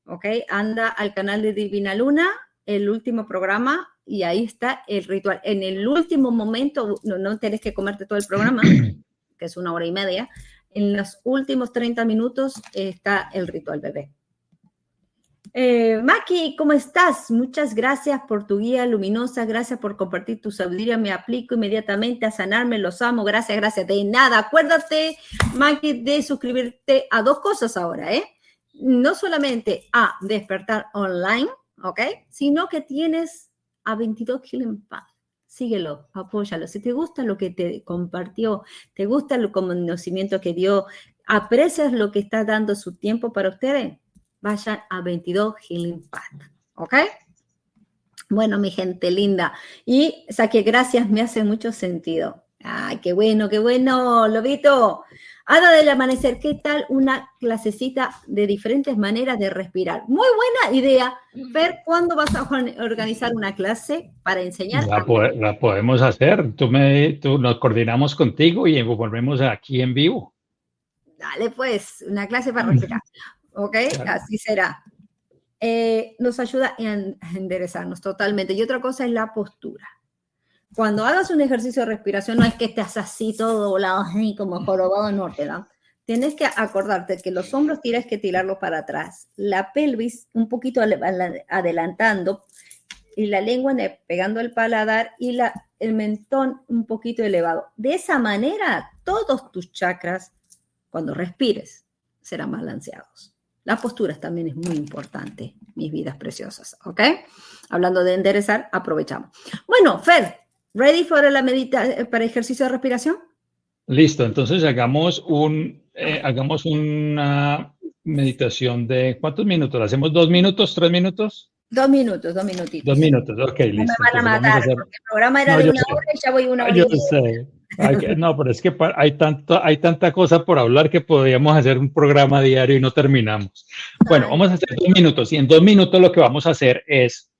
¿Ok? Anda al canal de Divina Luna, el último programa, y ahí está el ritual. En el último momento, no, no tenés que comerte todo el programa, que es una hora y media. En los últimos 30 minutos está el ritual bebé. Eh, Maki, ¿cómo estás? Muchas gracias por tu guía luminosa, gracias por compartir tu sabiduría, me aplico inmediatamente a sanarme, los amo, gracias, gracias. De nada, acuérdate, Maki, de suscribirte a dos cosas ahora, ¿eh? No solamente a despertar online, ¿ok? Sino que tienes a 22 Healing Path. Síguelo, apóyalo. Si te gusta lo que te compartió, te gusta el conocimiento que dio, aprecias lo que está dando su tiempo para ustedes, vayan a 22 Healing Path. ¿Ok? Bueno, mi gente linda. Y o sea que gracias me hace mucho sentido. Ay, qué bueno, qué bueno, Lobito. Hada del amanecer, ¿qué tal una clasecita de diferentes maneras de respirar? Muy buena idea. Fer, ¿cuándo vas a organizar una clase para enseñar? La, podemos hacer. Tú, me, tú nos coordinamos contigo y volvemos aquí en vivo. Dale, pues, una clase para respirar. ¿Ok? Así será. Eh, nos ayuda a enderezarnos totalmente. Y otra cosa es la postura. Cuando hagas un ejercicio de respiración, no es que estés así todo volado, como jorobado norte, ¿no? Tienes que acordarte que los hombros tienes que tirarlos para atrás, la pelvis un poquito adelantando y la lengua pegando el paladar y la, el mentón un poquito elevado. De esa manera, todos tus chakras, cuando respires, serán balanceados. Las posturas también es muy importante, mis vidas preciosas, ¿ok? Hablando de enderezar, aprovechamos. Bueno, Fer, ¿ready para, la medita para ejercicio de respiración? Listo, entonces hagamos, un, eh, hagamos una meditación de ¿cuántos minutos? ¿Hacemos dos minutos, tres minutos? Dos minutos, dos minutitos. Dos minutos, ok, listo. No me van a matar, porque el programa era de una hora y ya voy una hora. Yo sé no, pero es que hay, tanto, hay tanta cosa por hablar que podríamos hacer un programa diario y no terminamos. Bueno, vamos a hacer dos minutos y en dos minutos lo que vamos a hacer es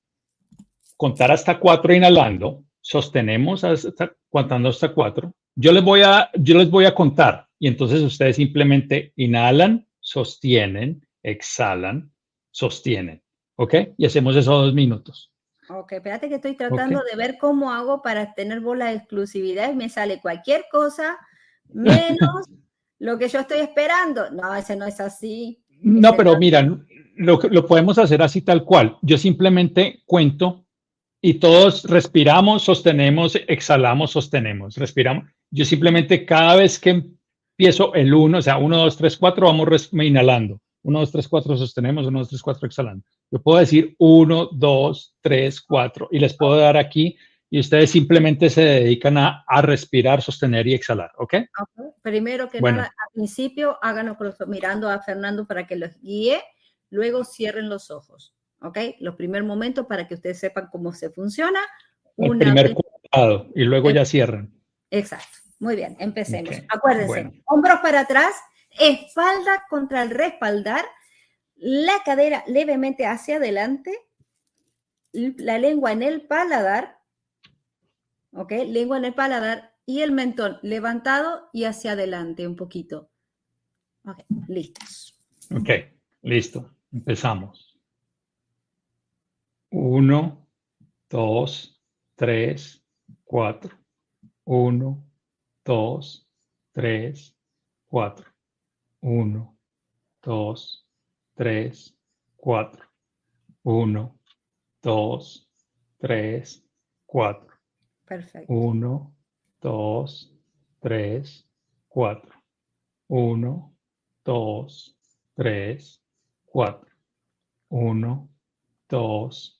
contar hasta cuatro inhalando, sostenemos hasta, contando hasta cuatro. Yo les voy a, yo les voy a contar y entonces ustedes simplemente inhalan, sostienen, exhalan, sostienen. ¿Ok? Y hacemos eso dos minutos. Ok, espérate que estoy tratando de ver cómo hago para tener bola de exclusividad y me sale cualquier cosa menos lo que yo estoy esperando. No, ese no es así. No, pero mira, lo, lo podemos hacer así tal cual. Yo simplemente cuento y todos respiramos, sostenemos, exhalamos, sostenemos, respiramos. Yo simplemente cada vez que empiezo el uno, o sea, uno, dos, tres, cuatro, vamos inhalando. 1, 2, 3, 4 sostenemos, 1, 2, 3, 4 exhalando. Yo puedo decir 1, 2, 3, 4 y les puedo dar aquí y ustedes simplemente se dedican a, a respirar, sostener y exhalar, ¿ok? okay. Primero que nada, al principio háganlo mirando a Fernando para que los guíe, luego cierren los ojos, ¿ok? Los primeros momentos para que ustedes sepan cómo se funciona. El primer cuadrado y luego ya cierran. Exacto. Muy bien, empecemos. Okay. Acuérdense, bueno. hombros para atrás, espalda contra el respaldar, la cadera levemente hacia adelante, la lengua en el paladar, ¿ok? Lengua en el paladar y el mentón levantado y hacia adelante un poquito. Ok, listos. Ok, listo. Empezamos. Uno, dos, tres, cuatro. Uno, dos, tres, cuatro. 1, 2, 3, 4. 1, 2, 3, 4. Perfecto. 1, 2, 3, 4. 1, 2, 3, 4. 1, 2, 3,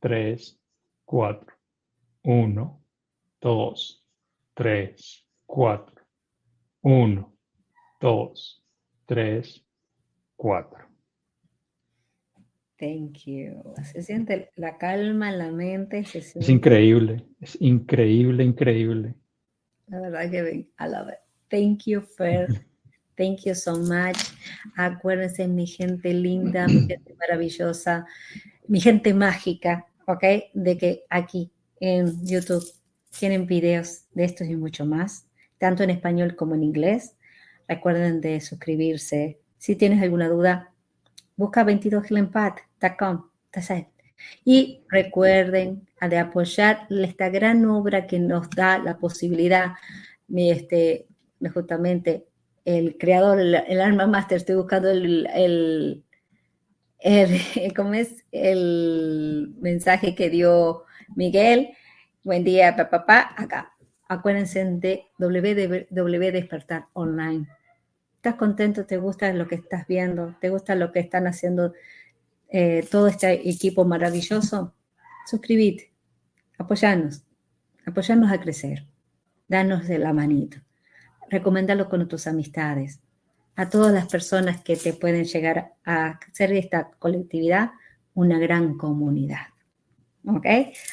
3, 4, 1, 2, 3, 4, 1, 2, 3, 4, 1, 2, 3, 4, 1, 2, 3, 4, 1, 2, 3, 4, Uno, dos, tres, cuatro. Thank you. Se siente la calma en la mente. Es increíble, es increíble, increíble. La verdad que I love it. Thank you, Fer. Thank you so much. Acuérdense, mi gente linda, mi gente maravillosa, mi gente mágica, ¿ok? De que aquí en YouTube tienen videos de estos y mucho más, tanto en español como en inglés. Recuerden de suscribirse. Si tienes alguna duda, busca 22healingpath.com. Y recuerden de apoyar esta gran obra que nos da la posibilidad, este, justamente el creador, el, alma master, estoy buscando el, ¿cómo es? el mensaje que dio Miguel. Buen día, papá, acá. Acuérdense de WW Despertar Online. ¿Estás contento? ¿Te gusta lo que estás viendo? ¿Te gusta lo que están haciendo eh, todo este equipo maravilloso? Suscríbete, apoyarnos, apoyarnos a crecer, danos de la manito recomiéndalo con tus amistades, a todas las personas que te pueden llegar a hacer esta colectividad una gran comunidad. ¿Ok?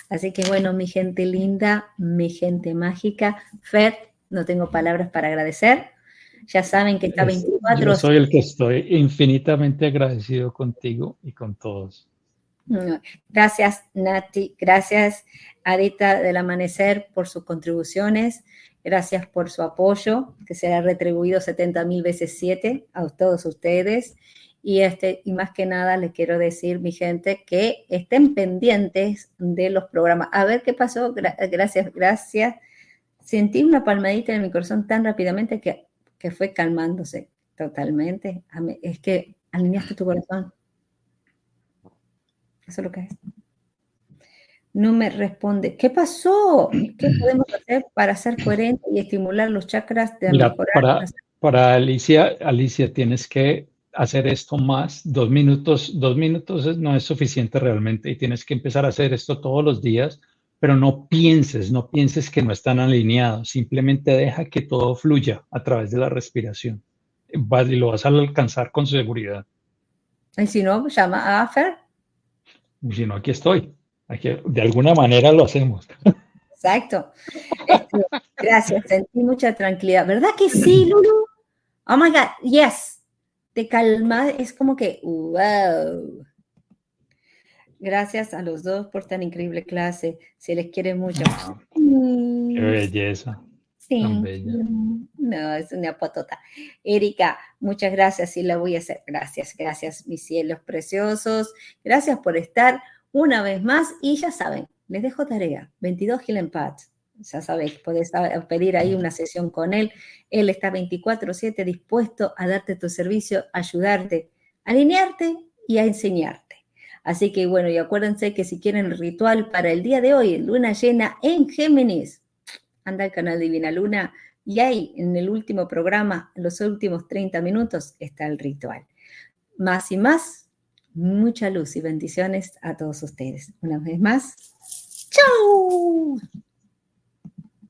Así que bueno, mi gente linda, mi gente mágica, Fer, no tengo palabras para agradecer. Ya saben que está 24. Yo soy el que estoy infinitamente agradecido contigo y con todos. Gracias, Nati. Gracias, Adita del Amanecer, por sus contribuciones. Gracias por su apoyo, que será retribuido 70 mil veces 7 a todos ustedes. Y, este, y más que nada les quiero decir, mi gente, que estén pendientes de los programas. A ver qué pasó. gracias, gracias. Sentí una palmadita en mi corazón tan rápidamente que, que fue calmándose totalmente. Es que alineaste tu corazón. Eso es lo que es no me responde. ¿Qué pasó? ¿Qué podemos hacer para ser coherente y estimular los chakras de Mira, Para, para Alicia, Alicia, tienes que hacer esto más. Dos minutos, dos minutos no es suficiente realmente y tienes que empezar a hacer esto todos los días, pero no pienses, no pienses que no están alineados. Simplemente deja que todo fluya a través de la respiración. y lo vas a alcanzar con seguridad. Y si no, llama a Afer. Si no, aquí estoy de alguna manera lo hacemos. Exacto. Este, gracias, sentí mucha tranquilidad. ¿Verdad que sí, Lulu? Oh my God, yes. Te calma, es como que, wow. Gracias a los dos por tan increíble clase. Se les quiere mucho. Qué belleza. Sí. No, es una potota. Erika, muchas gracias. Sí, la voy a hacer. Gracias, gracias, mis cielos preciosos. Gracias por estar una vez más y ya saben, les dejo tarea, 22 Healing Pads. Ya sabéis, podés pedir ahí una sesión con él. Él está 24/7 dispuesto a darte tu servicio, ayudarte, alinearte y a enseñarte. Así que bueno, y acuérdense que si quieren ritual para el día de hoy, luna llena en Géminis, anda al canal Divina Luna y ahí en el último programa, los últimos 30 minutos, está el ritual. Más y más, mucha luz y bendiciones a todos ustedes. Una vez más, ¡chao!